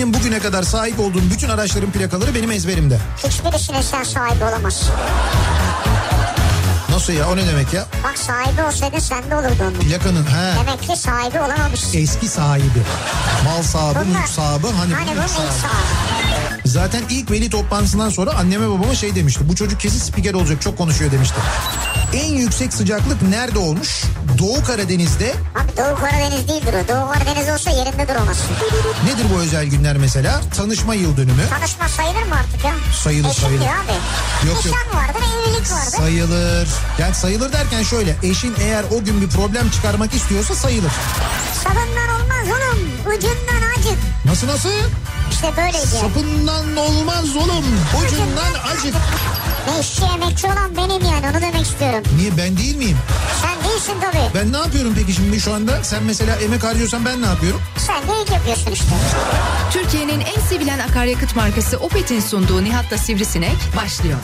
benim bugüne kadar sahip olduğum bütün araçların plakaları benim ezberimde. Hiçbirisine sen sahibi olamazsın. Nasıl ya o ne demek ya? Bak sahibi olsaydın sen de olurdu onun. Plakanın he Demek ki sahibi olamamışsın. eski sahibi. Mal sahibi, Bunlar- mülk sahibi hani, Hani bu mülk sahibi. sahibi. Zaten ilk veli toplantısından sonra anneme babama şey demişti. Bu çocuk kesin spiker olacak çok konuşuyor demişti. En yüksek sıcaklık nerede olmuş? Doğu Karadeniz'de. Abi Doğu Karadeniz değildir o. Doğu Karadeniz olsa yerinde duramazsın. Nedir bu özel günler mesela? Tanışma yıl dönümü. Tanışma sayılır mı artık ya? Sayılır, Eşim sayılır. diyor abi. Yok, yok. Nişan vardır, evlilik vardır. Sayılır. Yani sayılır derken şöyle. Eşin eğer o gün bir problem çıkarmak istiyorsa sayılır. Sabından olmaz oğlum. Ucundan acık. Nasıl nasıl? İşte böyleydi yani. Sapından olmaz oğlum. Ucundan acık. Ne işçi emekçi olan benim yani onu demek istiyorum. Niye ben değil miyim? Sen değilsin tabii. Ben ne yapıyorum peki şimdi şu anda? Sen mesela emek harcıyorsan ben ne yapıyorum? Sen de ilk yapıyorsun işte. Türkiye'nin en sevilen akaryakıt markası Opet'in sunduğu Nihat'la Sivrisinek başlıyor.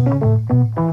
Türkiye'nin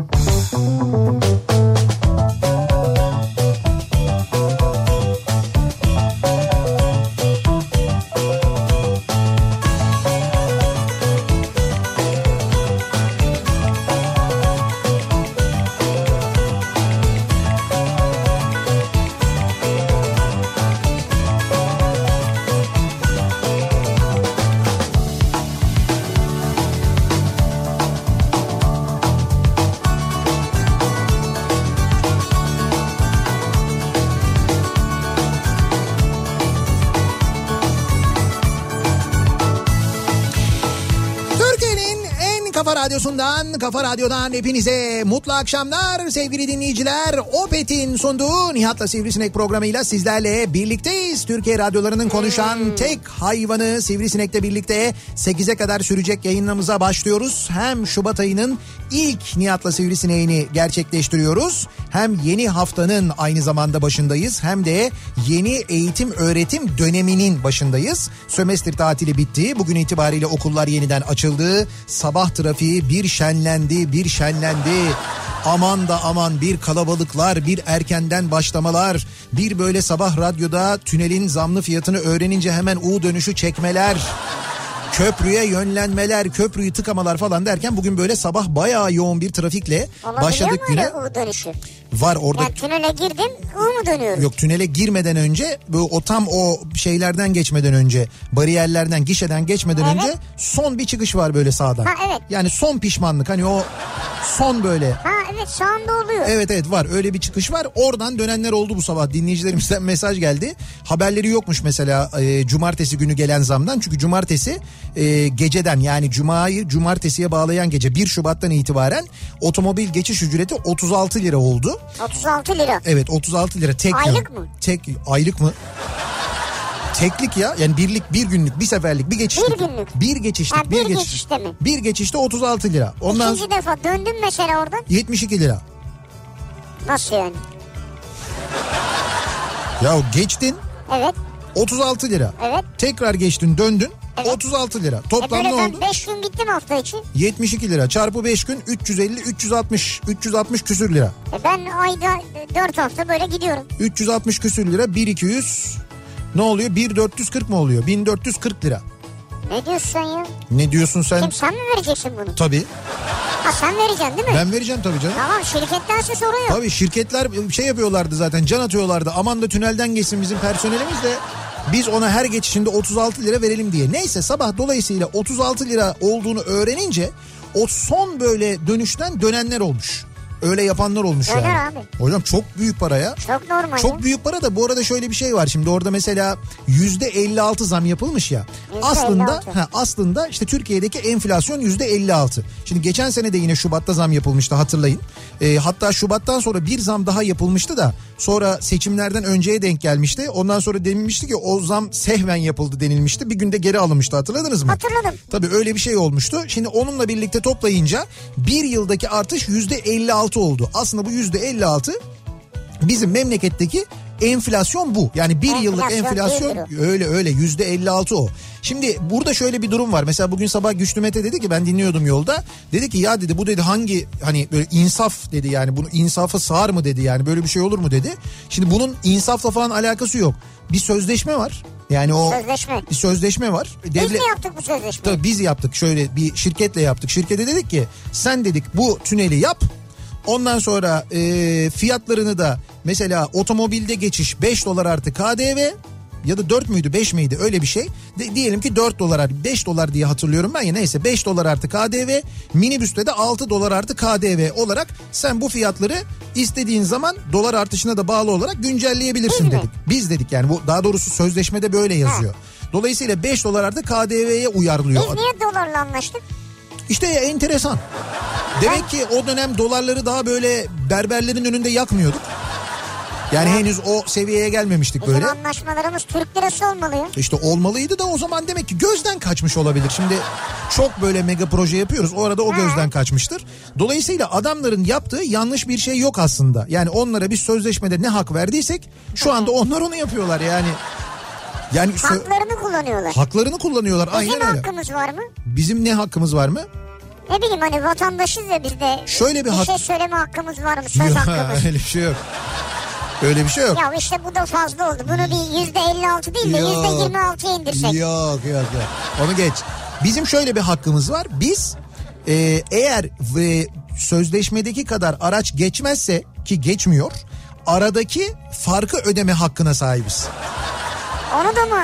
kafa radyosundan, kafa radyodan hepinize mutlu akşamlar sevgili dinleyiciler. Opet'in sunduğu Nihat'la Sivrisinek programıyla sizlerle birlikteyiz. Türkiye radyolarının konuşan tek hayvanı Sivrisinek'le birlikte 8'e kadar sürecek yayınımıza başlıyoruz. Hem Şubat ayının ilk Nihat'la Sivrisinek'ini gerçekleştiriyoruz. Hem yeni haftanın aynı zamanda başındayız hem de yeni eğitim öğretim döneminin başındayız. Sömestr tatili bitti. Bugün itibariyle okullar yeniden açıldı. Sabah trafiği bir şenlendi, bir şenlendi. Aman da aman bir kalabalıklar, bir erkenden başlamalar, bir böyle sabah radyoda tünelin zamlı fiyatını öğrenince hemen U dönüşü çekmeler. Köprüye yönlenmeler, köprüyü tıkamalar falan derken bugün böyle sabah bayağı yoğun bir trafikle Olabiliyor başladık güne. U dönüşü? Var orada Yani tünele girdim U mu dönüyorum? Yok tünele girmeden önce bu o tam o şeylerden geçmeden önce bariyerlerden gişeden geçmeden Evet. önce son bir çıkış var böyle sağdan. Ha, evet. Yani son pişmanlık hani o son böyle. Ha evet sağında oluyor. Evet evet var öyle bir çıkış var. Oradan dönenler oldu bu sabah dinleyicilerimizden mesaj geldi. Haberleri yokmuş mesela e, cumartesi günü gelen zamdan. Çünkü cumartesi e, geceden yani cumayı cumartesiye bağlayan gece 1 Şubat'tan itibaren otomobil geçiş ücreti 36 lira oldu. 36 lira. Evet 36 lira tek Aylık yıl. mı? Tek aylık mı? Teklik ya yani birlik bir günlük bir seferlik bir geçişlik. Bir günlük. Bir geçişlik Ha, bir, bir geçiş- geçişte mi? Bir geçişte 36 lira. Ondan İkinci defa döndüm mesela oradan. 72 lira. Nasıl yani? Ya geçtin Evet 36 lira. evet. Tekrar geçtin döndün Evet. 36 lira. E Toplam böyle ne oldu? 5 gün gittim hafta için. 72 lira çarpı 5 gün 350 360 360 küsür lira. E ben ayda 4 hafta böyle gidiyorum. 360 küsür lira 1200 ne oluyor? 1440 mı oluyor? 1440 lira. Ne diyorsun sen ya? Ne diyorsun sen? Kim sen mi vereceksin bunu? Tabii. Ha sen vereceksin değil mi? Ben vereceğim tabii canım. Tamam şirkettense sorun yok. Tabii şirketler şey yapıyorlardı zaten can atıyorlardı. Aman da tünelden geçsin bizim personelimiz de biz ona her geçişinde 36 lira verelim diye. Neyse sabah dolayısıyla 36 lira olduğunu öğrenince o son böyle dönüşten dönenler olmuş. Öyle yapanlar olmuş Döner yani. abi. Hocam çok büyük para ya. Çok normal Çok ya. büyük para da bu arada şöyle bir şey var. Şimdi orada mesela yüzde 56 zam yapılmış ya. Aslında %56. ha, aslında işte Türkiye'deki enflasyon yüzde 56. Şimdi geçen sene de yine Şubat'ta zam yapılmıştı hatırlayın. Ee, hatta Şubat'tan sonra bir zam daha yapılmıştı da sonra seçimlerden önceye denk gelmişti. Ondan sonra denilmişti ki o zam sehven yapıldı denilmişti. Bir günde geri alınmıştı hatırladınız mı? Hatırladım. Tabii öyle bir şey olmuştu. Şimdi onunla birlikte toplayınca bir yıldaki artış yüzde 56 oldu. Aslında bu yüzde 56 bizim memleketteki enflasyon bu. Yani bir yıllık Enflasyon değildir öyle öyle yüzde 56 o. Şimdi burada şöyle bir durum var. Mesela bugün sabah Güçlü Mete dedi ki ben dinliyordum yolda. Dedi ki ya dedi bu dedi hangi hani böyle insaf dedi yani bunu insafa sığar mı dedi yani böyle bir şey olur mu dedi. Şimdi bunun insafla falan alakası yok. Bir sözleşme var. Yani o Sözleşme. bir sözleşme var. Biz mi yaptık bu sözleşmeyi? Tabii biz yaptık şöyle bir şirketle yaptık. Şirkete dedik ki sen dedik bu tüneli yap. Ondan sonra e, fiyatlarını da mesela otomobilde geçiş 5 dolar artı KDV ya da 4 müydü 5 miydi öyle bir şey. De, diyelim ki 4 dolar artı 5 dolar diye hatırlıyorum ben ya neyse 5 dolar artı KDV minibüste de 6 dolar artı KDV olarak sen bu fiyatları istediğin zaman dolar artışına da bağlı olarak güncelleyebilirsin mi? dedik. Biz dedik yani bu daha doğrusu sözleşmede böyle yazıyor. Dolayısıyla 5 dolar artı KDV'ye uyarlıyor. Biz niye dolarla anlaştık? İşte ya, enteresan. Demek ki o dönem dolarları daha böyle berberlerin önünde yakmıyorduk. Yani henüz o seviyeye gelmemiştik Bizim böyle. anlaşmalarımız Türk lirası olmalı ya. İşte olmalıydı da o zaman demek ki gözden kaçmış olabilir. Şimdi çok böyle mega proje yapıyoruz. O arada o gözden kaçmıştır. Dolayısıyla adamların yaptığı yanlış bir şey yok aslında. Yani onlara bir sözleşmede ne hak verdiysek şu anda onlar onu yapıyorlar yani. Yani Haklarını kullanıyorlar. haklarını kullanıyorlar Bizim aynen öyle. hakkımız var mı? Bizim ne hakkımız var mı? Ne bileyim hani vatandaşız ya biz de Şöyle bir bir hak- şey söyleme hakkımız var mı? Söz hakkımız. öyle bir şey yok. Öyle bir şey yok. Ya işte bu da fazla oldu. Bunu bir yüzde 56 değil de yüzde 26'ya indirsek. Yok yok yok. Onu geç. Bizim şöyle bir hakkımız var. Biz e, eğer ve sözleşmedeki kadar araç geçmezse ki geçmiyor. Aradaki farkı ödeme hakkına sahibiz. Onu da mı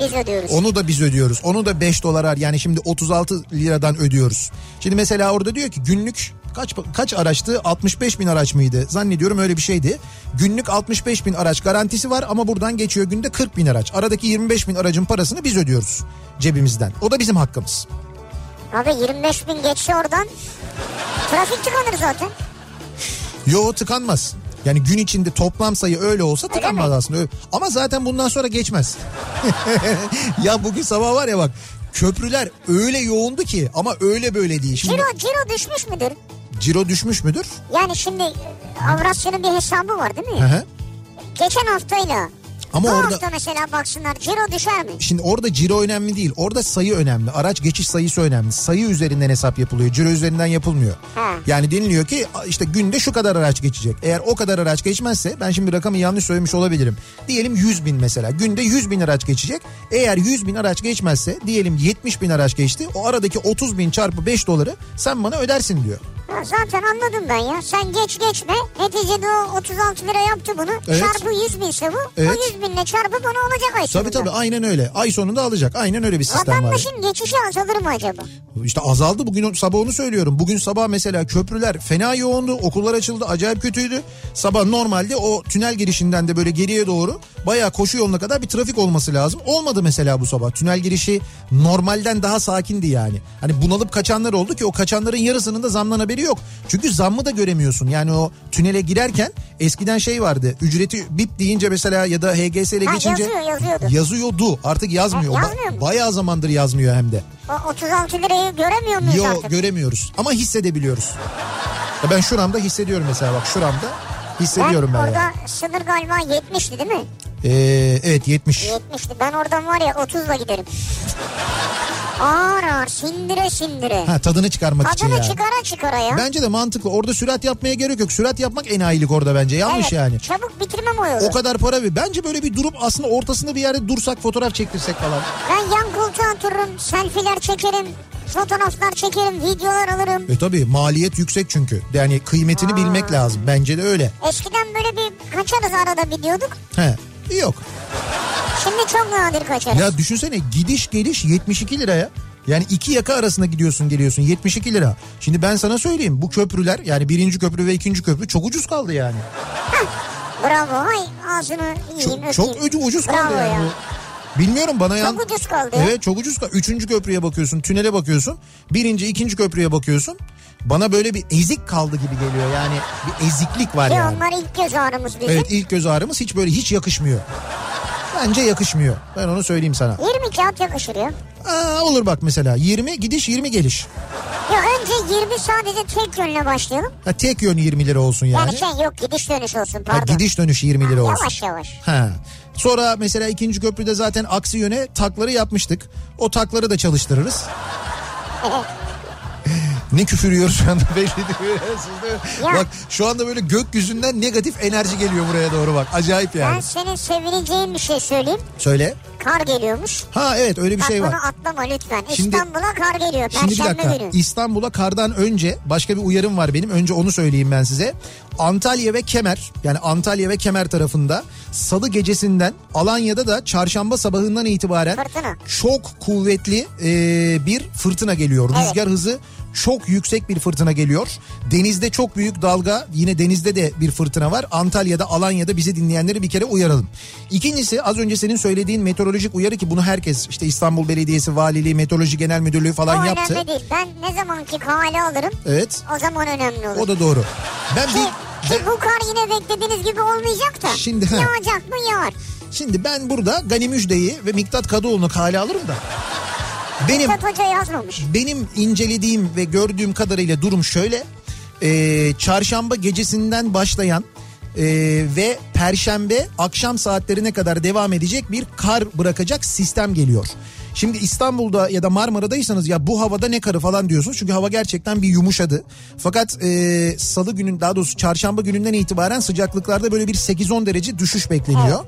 biz ödüyoruz? Onu da biz ödüyoruz. Onu da 5 dolara yani şimdi 36 liradan ödüyoruz. Şimdi mesela orada diyor ki günlük kaç kaç araçtı? 65 bin araç mıydı? Zannediyorum öyle bir şeydi. Günlük 65 bin araç garantisi var ama buradan geçiyor günde 40 bin araç. Aradaki 25 bin aracın parasını biz ödüyoruz cebimizden. O da bizim hakkımız. Abi 25 bin geçse oradan trafik tıkanır zaten. Yo tıkanmaz. Yani gün içinde toplam sayı öyle olsa tıkanmaz aslında. Öyle- Ama zaten bundan sonra geçmez. ya bugün sabah var ya bak köprüler öyle yoğundu ki ama öyle böyle değil. Şimdi Ciro, ciro düşmüş müdür? ciro düşmüş müdür? Yani şimdi Avrasya'nın bir hesabı var değil mi? Hı hı. Geçen haftayla Ama bu orada hafta mesela baksınlar ciro düşer mi? şimdi orada ciro önemli değil. Orada sayı önemli. Araç geçiş sayısı önemli. Sayı üzerinden hesap yapılıyor. Ciro üzerinden yapılmıyor. Ha. Yani deniliyor ki işte günde şu kadar araç geçecek. Eğer o kadar araç geçmezse ben şimdi rakamı yanlış söylemiş olabilirim. Diyelim 100 bin mesela. Günde 100 bin araç geçecek. Eğer 100 bin araç geçmezse diyelim 70 bin araç geçti. O aradaki 30 bin çarpı 5 doları sen bana ödersin diyor. Ha, zaten anladım ben ya. Sen geç geçme. Neticede o 36 lira yaptı bunu. Evet. Çarpı 100 binse bu. Evet. O 100 binle çarpı bana olacak ay Tabii sonunda. tabii aynen öyle. Ay sonunda alacak. Aynen öyle bir sistem var. Vatandaşın geçişi azalır mı acaba? İşte azaldı bugün sabah onu söylüyorum. Bugün sabah mesela köprüler fena yoğundu. Okullar açıldı acayip kötüydü. Sabah normalde o tünel girişinden de böyle geriye doğru bayağı koşu yoluna kadar bir trafik olması lazım. Olmadı mesela bu sabah. Tünel girişi normalden daha sakindi yani. Hani bunalıp kaçanlar oldu ki o kaçanların yarısının da zamdan haberi yok. Çünkü zammı da göremiyorsun. Yani o tünele girerken eskiden şey vardı. Ücreti bip deyince mesela ya da HGS ile geçince yazıyor, yazıyordu. yazıyordu. Artık yazmıyor. Ha, Ba- yazmıyor mu? bayağı zamandır yazmıyor hem de. O 36 lirayı göremiyor muyuz Yok artık? göremiyoruz ama hissedebiliyoruz. Ya ben şuramda hissediyorum mesela bak şuramda hissediyorum ben, orada yani. sınır galiba 70'ti değil mi? Ee, evet 70. 70'ti. Ben oradan var ya 30'la giderim. Ağır ağır sindire sindire. Ha tadını çıkarmak için Tadını yani. çıkara çıkara ya. Bence de mantıklı. Orada sürat yapmaya gerek yok. Sürat yapmak enayilik orada bence. Yanlış evet, yani. Çabuk bitirmem o yolu. O kadar para ver. Bence böyle bir durup aslında ortasında bir yerde dursak fotoğraf çektirsek falan. Ben yan koltuğa otururum, selfie'ler çekerim, fotoğraflar çekerim, videolar alırım. E tabi maliyet yüksek çünkü. Yani kıymetini bilmek lazım. Bence de öyle. Eskiden böyle bir kaçarız arada gidiyorduk. He. Yok. Şimdi çok nadir kaçarız. Ya düşünsene gidiş geliş 72 liraya. Yani iki yaka arasında gidiyorsun geliyorsun 72 lira. Şimdi ben sana söyleyeyim bu köprüler yani birinci köprü ve ikinci köprü çok ucuz kaldı yani. Bravo. Hay ağzını yiyeyim Çok, çok öpeyim. ucuz, ucuz kaldı Bravo yani. ya. Bilmiyorum bana yan... Çok ucuz kaldı. Evet çok ucuz kaldı. Üçüncü köprüye bakıyorsun tünele bakıyorsun. Birinci ikinci köprüye bakıyorsun. Bana böyle bir ezik kaldı gibi geliyor yani bir eziklik var Ki yani. onlar ilk göz ağrımız bizim. Evet ilk göz ağrımız hiç böyle hiç yakışmıyor. Bence yakışmıyor. Ben onu söyleyeyim sana. 20 kağıt yakışır ya. Aa, olur bak mesela 20 gidiş 20 geliş. Ya önce 20 sadece tek yönle başlayalım. Ha, tek yön 20 lira olsun yani. Yani şey yok gidiş dönüş olsun Ha, pardon. gidiş dönüş 20 lira olsun. Yavaş yavaş. Ha. Sonra mesela ikinci köprüde zaten aksi yöne takları yapmıştık. O takları da çalıştırırız. ne küfür yiyor şu anda belli değil. Ya. Bak şu anda böyle gökyüzünden negatif enerji geliyor buraya doğru bak. Acayip Ben yani. senin sevineceğin bir şey söyleyeyim. Söyle. Kar geliyormuş. Ha evet öyle bir Bak şey var. bunu atlama lütfen. Şimdi- İstanbul'a kar geliyor. Şimdi bir Perşembe dakika günü. İstanbul'a kardan önce başka bir uyarım var benim. Önce onu söyleyeyim ben size. Antalya ve Kemer yani Antalya ve Kemer tarafında salı gecesinden Alanya'da da çarşamba sabahından itibaren Fırtına. çok kuvvetli e, bir fırtına geliyor. Evet. Rüzgar hızı çok yüksek bir fırtına geliyor. Denizde çok büyük dalga yine denizde de bir fırtına var. Antalya'da Alanya'da bizi dinleyenleri bir kere uyaralım. İkincisi az önce senin söylediğin meteorolojik uyarı ki bunu herkes işte İstanbul Belediyesi, Valiliği, Meteoroloji Genel Müdürlüğü falan o yaptı. önemli değil. Ben ne zamanki kale alırım Evet. o zaman önemli olur. O da doğru. Ben Ki, bir, ki bu kar yine beklediğiniz gibi olmayacak da. Şimdi. Yağacak mı yağar. şimdi ben burada Gani Müjde'yi ve Miktat Kadıoğlu'nu kale alırım da. Benim Mithat Hoca yazmamış. benim incelediğim ve gördüğüm kadarıyla durum şöyle. Ee, çarşamba gecesinden başlayan e, ve perşembe akşam saatlerine kadar devam edecek bir kar bırakacak sistem geliyor. Şimdi İstanbul'da ya da Marmara'daysanız ya bu havada ne karı falan diyorsunuz. Çünkü hava gerçekten bir yumuşadı. Fakat e, salı günün daha doğrusu çarşamba gününden itibaren sıcaklıklarda böyle bir 8-10 derece düşüş bekleniyor.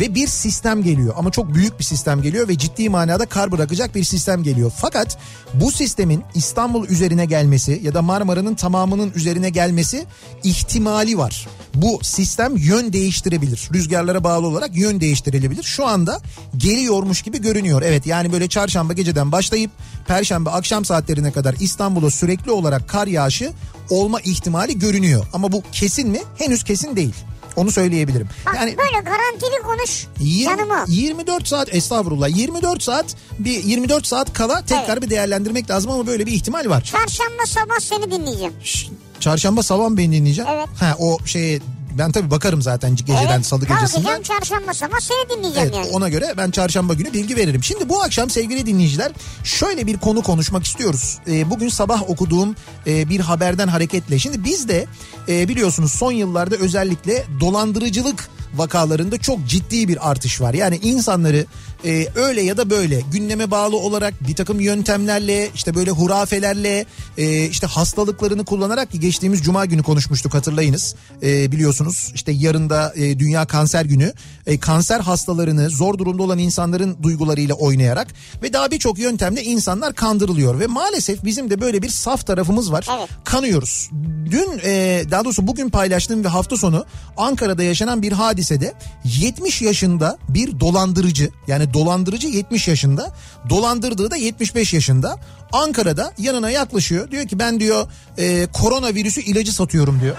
Ve bir sistem geliyor ama çok büyük bir sistem geliyor ve ciddi manada kar bırakacak bir sistem geliyor. Fakat bu sistemin İstanbul üzerine gelmesi ya da Marmara'nın tamamının üzerine gelmesi ihtimali var. Bu sistem yön değiştirebilir. Rüzgarlara bağlı olarak yön değiştirilebilir. Şu anda geliyormuş gibi görünüyor. Evet yani böyle çarşamba geceden başlayıp perşembe akşam saatlerine kadar İstanbul'a sürekli olarak kar yağışı olma ihtimali görünüyor. Ama bu kesin mi? Henüz kesin değil. Onu söyleyebilirim. Bak Yani böyle garantili konuş. Yirmi- Canımı. 24 saat estağfurullah 24 saat bir 24 saat kala tekrar Evet. bir değerlendirmek lazım ama böyle bir ihtimal var. Çarşamba sabah seni dinleyeceğim. Şş, Çarşamba sabah mı beni dinleyeceğim? Evet. Ha o şeye ben tabii bakarım zaten geceden evet, salı gecesinden. Çarşamba sabah seni dinleyeceğim Evet yani. ona göre ben çarşamba günü bilgi veririm. Şimdi bu akşam sevgili dinleyiciler şöyle bir konu konuşmak istiyoruz. Ee, bugün sabah okuduğum e, bir haberden hareketle. Şimdi biz de e, biliyorsunuz son yıllarda özellikle dolandırıcılık vakalarında çok ciddi bir artış var. Yani insanları e, öyle ya da böyle gündeme bağlı olarak bir takım yöntemlerle işte böyle hurafelerle e, işte hastalıklarını kullanarak ki geçtiğimiz cuma günü konuşmuştuk hatırlayınız E, biliyorsunuz işte yarın da e, Dünya Kanser Günü E, kanser hastalarını zor durumda olan insanların duygularıyla oynayarak ve daha birçok yöntemle insanlar kandırılıyor ve maalesef bizim de böyle bir saf tarafımız var Evet. kanıyoruz. Dün e, daha doğrusu bugün paylaştığım ve hafta sonu Ankara'da yaşanan bir hadisede 70 yaşında bir dolandırıcı yani dolandırıcı 70 yaşında dolandırdığı da 75 yaşında Ankara'da yanına yaklaşıyor diyor ki ben diyor e, koronavirüsü ilacı satıyorum diyor.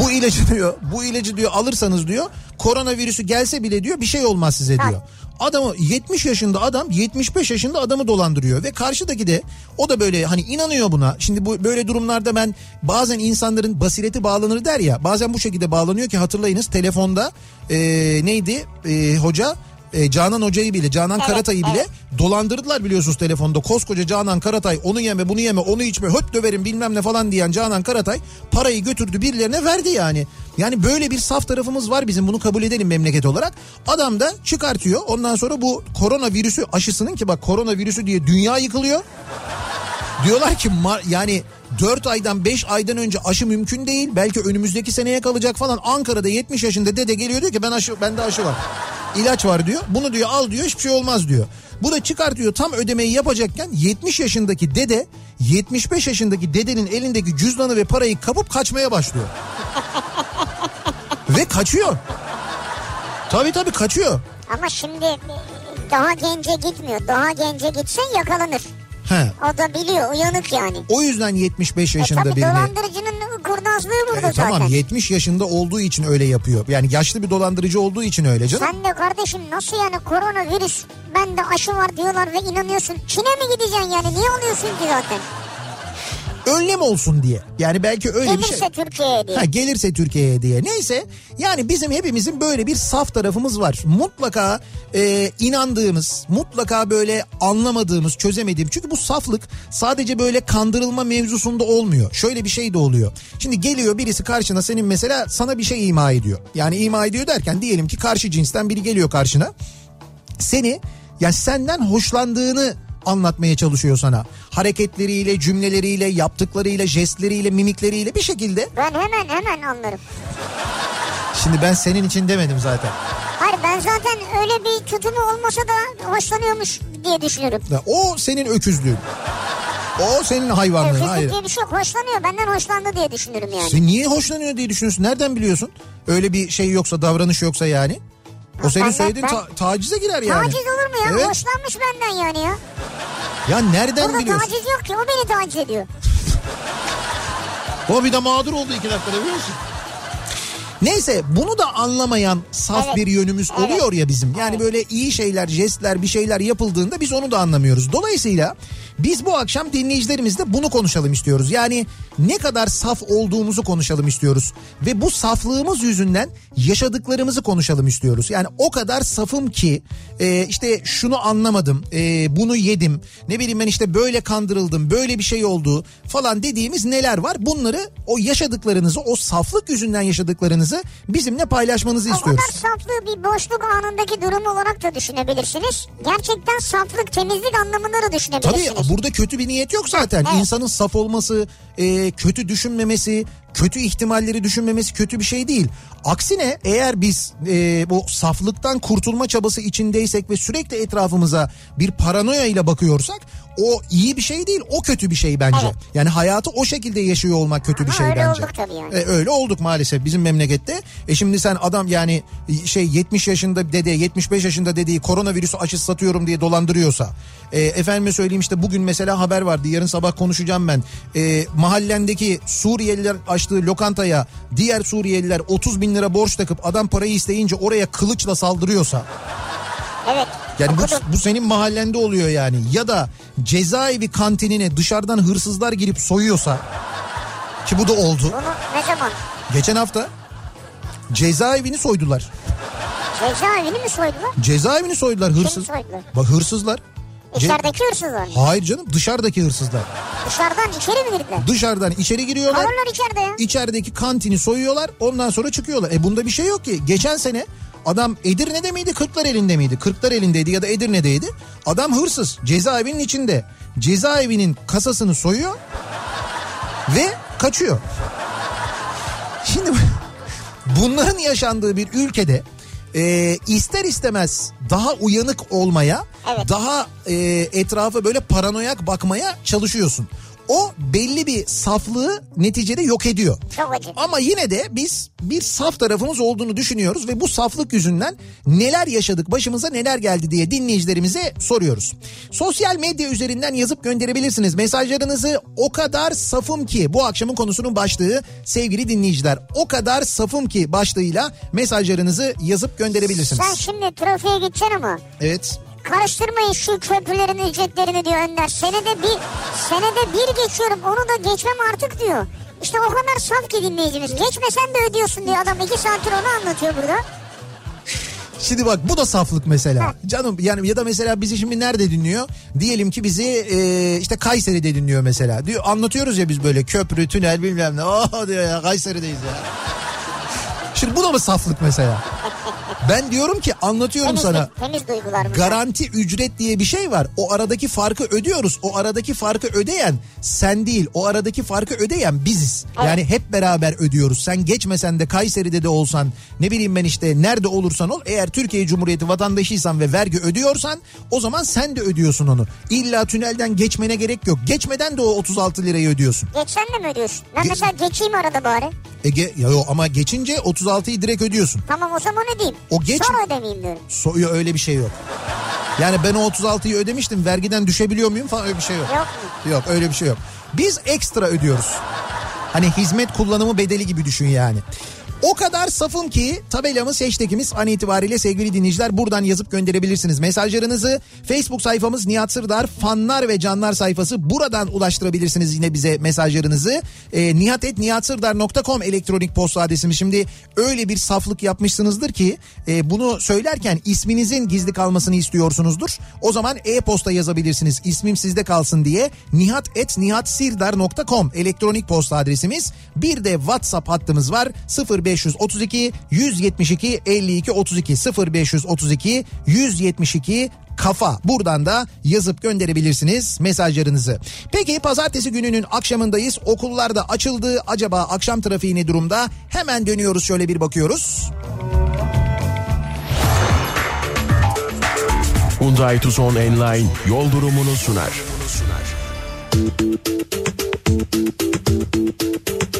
Bu ilacı diyor bu ilacı diyor alırsanız diyor koronavirüsü gelse bile diyor bir şey olmaz size diyor. Adamı 70 yaşında adam 75 yaşında adamı dolandırıyor ve karşıdaki de o da böyle hani inanıyor buna. Şimdi bu böyle durumlarda ben bazen insanların basireti bağlanır der ya bazen bu şekilde bağlanıyor ki hatırlayınız telefonda e, neydi e, hoca e, Canan Hoca'yı bile Canan Evet, Karatay'ı bile evet. dolandırdılar biliyorsunuz telefonda. Koskoca Canan Karatay onu yeme bunu yeme onu içme höt döverim bilmem ne falan diyen Canan Karatay parayı götürdü birilerine verdi yani. Yani böyle bir saf tarafımız var bizim bunu kabul edelim memleket olarak. Adam da çıkartıyor ondan sonra bu koronavirüsü aşısının ki bak koronavirüsü diye dünya yıkılıyor. Diyorlar ki yani 4 aydan 5 aydan önce aşı mümkün değil. Belki önümüzdeki seneye kalacak falan. Ankara'da 70 yaşında dede geliyor diyor ki ben aşı bende aşı var. İlaç var diyor. Bunu diyor al diyor hiçbir şey olmaz diyor. Bu da çıkartıyor tam ödemeyi yapacakken 70 yaşındaki dede 75 yaşındaki dedenin elindeki cüzdanı ve parayı kapıp kaçmaya başlıyor. ve kaçıyor. Tabii tabii kaçıyor. Ama şimdi daha gence gitmiyor. Daha gence gitse yakalanır. He. O da biliyor uyanık yani. O yüzden 75 E yaşında tabii birini... dolandırıcının kurnazlığı burada E, tamam zaten. 70 yaşında olduğu için öyle yapıyor. Yani yaşlı bir dolandırıcı olduğu için öyle canım. Sen de kardeşim nasıl yani koronavirüs bende aşı var diyorlar ve inanıyorsun. Çin'e mi gideceksin yani niye alıyorsun ki zaten? Önlem olsun diye. Yani belki öyle Gelirse bir şey. Türkiye'ye diye. Ha, gelirse Türkiye'ye diye. Neyse yani bizim hepimizin böyle bir saf tarafımız var. Mutlaka e, inandığımız, mutlaka böyle anlamadığımız, çözemediğimiz. Çünkü bu saflık sadece böyle kandırılma mevzusunda olmuyor. Şöyle bir şey de oluyor. Şimdi geliyor birisi karşına senin mesela sana bir şey ima ediyor. Yani ima ediyor derken diyelim ki karşı cinsten biri geliyor karşına. Seni ya senden hoşlandığını anlatmaya çalışıyor sana. Hareketleriyle, cümleleriyle, yaptıklarıyla, jestleriyle, mimikleriyle bir şekilde. Ben hemen hemen anlarım. Şimdi ben senin için demedim zaten. Hayır ben zaten öyle bir tutumu olmasa da hoşlanıyormuş diye düşünürüm. Ya O senin öküzlüğün. O senin hayvanlığın. Öküzlük Hayır. diye bir şey yok. Hoşlanıyor. Benden hoşlandı diye düşünürüm yani. Sen niye hoşlanıyor diye düşünüyorsun? Nereden biliyorsun? Öyle bir şey yoksa, davranış yoksa yani. O senin ben- söylediğin ben- ta- tacize girer yani. Taciz olur mu ya? Evet. Hoşlanmış benden yani ya. Ya nereden Burada biliyorsun? taciz yok ki. O beni taciz ediyor. O bir de mağdur oldu iki dakikada biliyor musun? Neyse bunu da anlamayan saf Evet. bir yönümüz Evet. oluyor ya bizim. Yani Evet. böyle iyi şeyler, jestler, bir şeyler yapıldığında biz onu da anlamıyoruz. Dolayısıyla biz bu akşam dinleyicilerimizle bunu konuşalım istiyoruz. Yani ne kadar saf olduğumuzu konuşalım istiyoruz. Ve bu saflığımız yüzünden yaşadıklarımızı konuşalım istiyoruz. Yani o kadar safım ki e, işte şunu anlamadım, e, bunu yedim, ne bileyim ben işte böyle kandırıldım, böyle bir şey oldu falan dediğimiz neler var? Bunları o yaşadıklarınızı, o saflık yüzünden yaşadıklarınızı bizimle paylaşmanızı O istiyoruz. kadar saflığı bir boşluk anındaki durum olarak da düşünebilirsiniz. Gerçekten saflık, temizlik anlamında da Tabii düşünebilirsiniz. burada kötü bir niyet yok zaten. Evet. İnsanın saf olması, e, kötü düşünmemesi, kötü ihtimalleri düşünmemesi kötü bir şey değil. Aksine eğer biz e, bu saflıktan kurtulma çabası içindeysek ve sürekli etrafımıza bir paranoya ile bakıyorsak o iyi bir şey değil, o kötü bir şey bence. Evet. Yani hayatı o şekilde yaşıyor olmak kötü bir Ama şey öyle bence. olduk tabii yani. E, öyle olduk maalesef bizim memlekette. E şimdi sen adam yani şey 70 yaşında dede 75 yaşında dediği koronavirüsü aşısı satıyorum diye dolandırıyorsa. E, efendime söyleyeyim işte bugün mesela haber vardı yarın sabah konuşacağım ben. E, mahallendeki Suriyeliler açtığı lokantaya diğer Suriyeliler 30 bin lira borç takıp adam parayı isteyince oraya kılıçla saldırıyorsa. Evet. Yani bu, okudum. bu senin mahallende oluyor yani. Ya da cezaevi kantinine dışarıdan hırsızlar girip soyuyorsa. Ki bu da oldu. Bunu ne zaman? Geçen hafta cezaevini soydular. Cezaevini mi soydular? Cezaevini soydular hırsız. soydular? Bak hırsızlar. İçerideki hırsızlar? Hayır canım dışarıdaki hırsızlar. Dışarıdan içeri mi girdiler? Dışarıdan içeri giriyorlar. Kalırlar içeride ya. İçerideki kantini soyuyorlar ondan sonra çıkıyorlar. E bunda bir şey yok ki. Geçen sene adam Edirne'de miydi Kırklar elinde miydi? Kırklar elindeydi ya da Edirne'deydi. Adam hırsız cezaevinin içinde. Cezaevinin kasasını soyuyor ve kaçıyor. Şimdi bunların yaşandığı bir ülkede e, ister istemez daha uyanık olmaya, Evet. daha e, etrafa böyle paranoyak bakmaya çalışıyorsun. O belli bir saflığı neticede yok ediyor. Çok acı. Ama yine de biz bir saf tarafımız olduğunu düşünüyoruz ve bu saflık yüzünden neler yaşadık, başımıza neler geldi diye dinleyicilerimize soruyoruz. Sosyal medya üzerinden yazıp gönderebilirsiniz. Mesajlarınızı o kadar safım ki bu akşamın konusunun başlığı sevgili dinleyiciler. O kadar safım ki başlığıyla mesajlarınızı yazıp gönderebilirsiniz. Sen şimdi trafiğe gideceksin ama Evet. karıştırmayın şu köprülerin ücretlerini diyor Önder. Senede bir senede bir geçiyorum onu da geçmem artık diyor. İşte o kadar saf ki dinleyicimiz. Geçmesen de ödüyorsun diyor adam iki saattir onu anlatıyor burada. Şimdi bak bu da saflık mesela. Canım yani ya da mesela bizi şimdi nerede dinliyor? Diyelim ki bizi e, işte Kayseri'de dinliyor mesela. Diyor anlatıyoruz ya biz böyle köprü, tünel bilmem ne. Oh diyor ya Kayseri'deyiz ya. Şimdi bu da mı saflık mesela? Ben diyorum ki anlatıyorum Temiz, sana. temiz duygular bunlar. Garanti ücret diye bir şey var. O aradaki farkı ödüyoruz. O aradaki farkı ödeyen sen değil. O aradaki farkı ödeyen biziz. Yani hep beraber ödüyoruz. Sen geçmesen de Kayseri'de de olsan ne bileyim ben işte nerede olursan ol. Eğer Türkiye Cumhuriyeti vatandaşıysan ve vergi ödüyorsan o zaman sen de ödüyorsun onu. İlla tünelden geçmene gerek yok. Geçmeden de o 36 lirayı ödüyorsun. Geçsen de mi ödüyorsun? Ben Ge- mesela geçeyim arada bari. Ege ya yo, ama geçince 36'yı direkt ödüyorsun. Tamam o zaman ödeyeyim. O geç- Sonra ödemeyeyim diyorum. So, yo, öyle bir şey yok. Yani ben o 36'yı ödemiştim vergiden düşebiliyor muyum falan öyle bir şey yok. Yok mu? Yok öyle bir şey yok. Biz ekstra ödüyoruz. Hani hizmet kullanımı bedeli gibi düşün yani. O kadar safım ki tabelamız hashtagimiz an itibariyle sevgili dinleyiciler buradan yazıp gönderebilirsiniz. Mesajlarınızı Facebook sayfamız Nihat Sırdar fanlar ve canlar sayfası buradan ulaştırabilirsiniz yine bize mesajlarınızı. E, nihatetnihatsırdar.com elektronik posta adresimiz. Şimdi öyle bir saflık yapmışsınızdır ki e, bunu söylerken isminizin gizli kalmasını istiyorsunuzdur. O zaman e-posta yazabilirsiniz ismim sizde kalsın diye nihatetnihatsirdar.com elektronik posta adresimiz. Bir de WhatsApp hattımız var 0532 172 52 32 0532 172 kafa. Buradan da yazıp gönderebilirsiniz mesajlarınızı. Peki pazartesi gününün akşamındayız. Okullar da açıldı. Acaba akşam trafiği ne durumda? Hemen dönüyoruz şöyle bir bakıyoruz. Hyundai Tucson Enline yol durumunu sunar. Hem okulların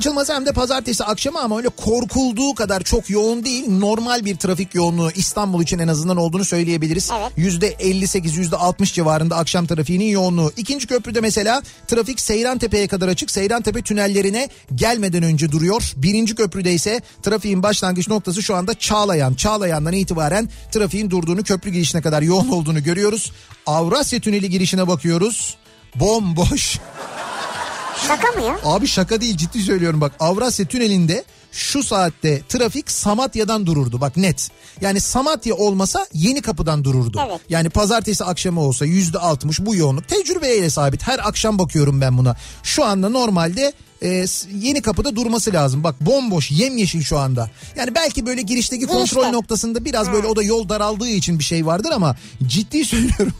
açılması hem de pazartesi akşamı ama öyle korkulduğu kadar çok yoğun değil. Normal bir trafik yoğunluğu İstanbul için en azından olduğunu söyleyebiliriz. Evet. Yüzde 58 yüzde 60 civarında akşam trafiğinin yoğunluğu. İkinci köprüde mesela trafik Seyrantepe'ye kadar açık. Seyrantepe tünellerine gelmeden önce duruyor. Birinci köprüde ise trafiğin başlangıç noktası şu anda Çağlayan. Çağlayan'dan itibaren trafiğin durduğunu köprü girişine kadar yoğun olduğunu görüyoruz. Avrasya Tüneli girişine bakıyoruz. Bomboş. Şaka mı ya? Abi şaka değil ciddi söylüyorum bak Avrasya Tüneli'nde şu saatte trafik Samatya'dan dururdu bak net. Yani Samatya olmasa yeni kapıdan dururdu. Evet. Yani pazartesi akşamı olsa yüzde altmış bu yoğunluk tecrübeyle sabit. Her akşam bakıyorum ben buna. Şu anda normalde e, yeni kapıda durması lazım. Bak bomboş yemyeşil şu anda. Yani belki böyle girişteki Girişte. kontrol noktasında biraz böyle o da yol daraldığı için bir şey vardır ama ciddi söylüyorum.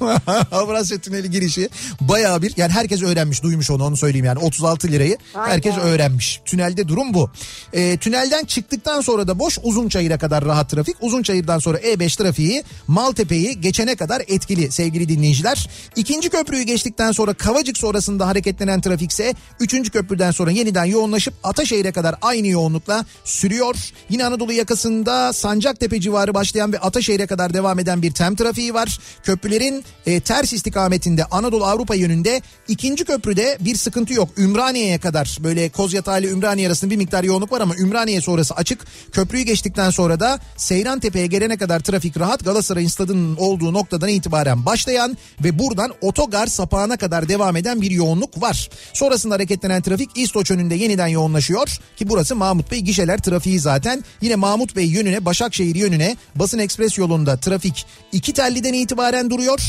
Avrasya Tüneli girişi bayağı bir yani herkes öğrenmiş duymuş onu onu söyleyeyim yani 36 lirayı Vay herkes öğrenmiş. Tünelde durum bu. E, tünelden çıktıktan sonra da boş Uzunçayır'a kadar rahat trafik. Uzunçayır'dan sonra E5 trafiği Maltepe'yi geçene kadar etkili sevgili dinleyiciler. İkinci köprüyü geçtikten sonra Kavacık sonrasında hareketlenen trafikse üçüncü köprüden sonra yeniden yoğunlaşıp Ataşehir'e kadar aynı yoğunlukla sürüyor. Yine Anadolu yakasında Sancaktepe civarı başlayan ve Ataşehir'e kadar devam eden bir tem trafiği var. Köprülerin e, ters istikametinde Anadolu Avrupa yönünde ikinci köprüde bir sıkıntı yok. Ümraniye'ye kadar böyle Kozyatağı ile Ümraniye arasında bir miktar yoğunluk var ama Ümraniye sonrası açık. Köprüyü geçtikten sonra da Seyrantepe'ye gelene kadar trafik rahat. Galatasaray'ın stadının olduğu noktadan itibaren başlayan ve buradan otogar sapağına kadar devam eden bir yoğunluk var. Sonrasında hareketlenen trafik İstoç önünde yeniden yoğunlaşıyor ki burası Mahmut Bey gişeler trafiği zaten. Yine Mahmut Bey yönüne Başakşehir yönüne Basın Ekspres yolunda trafik iki telliden itibaren duruyor.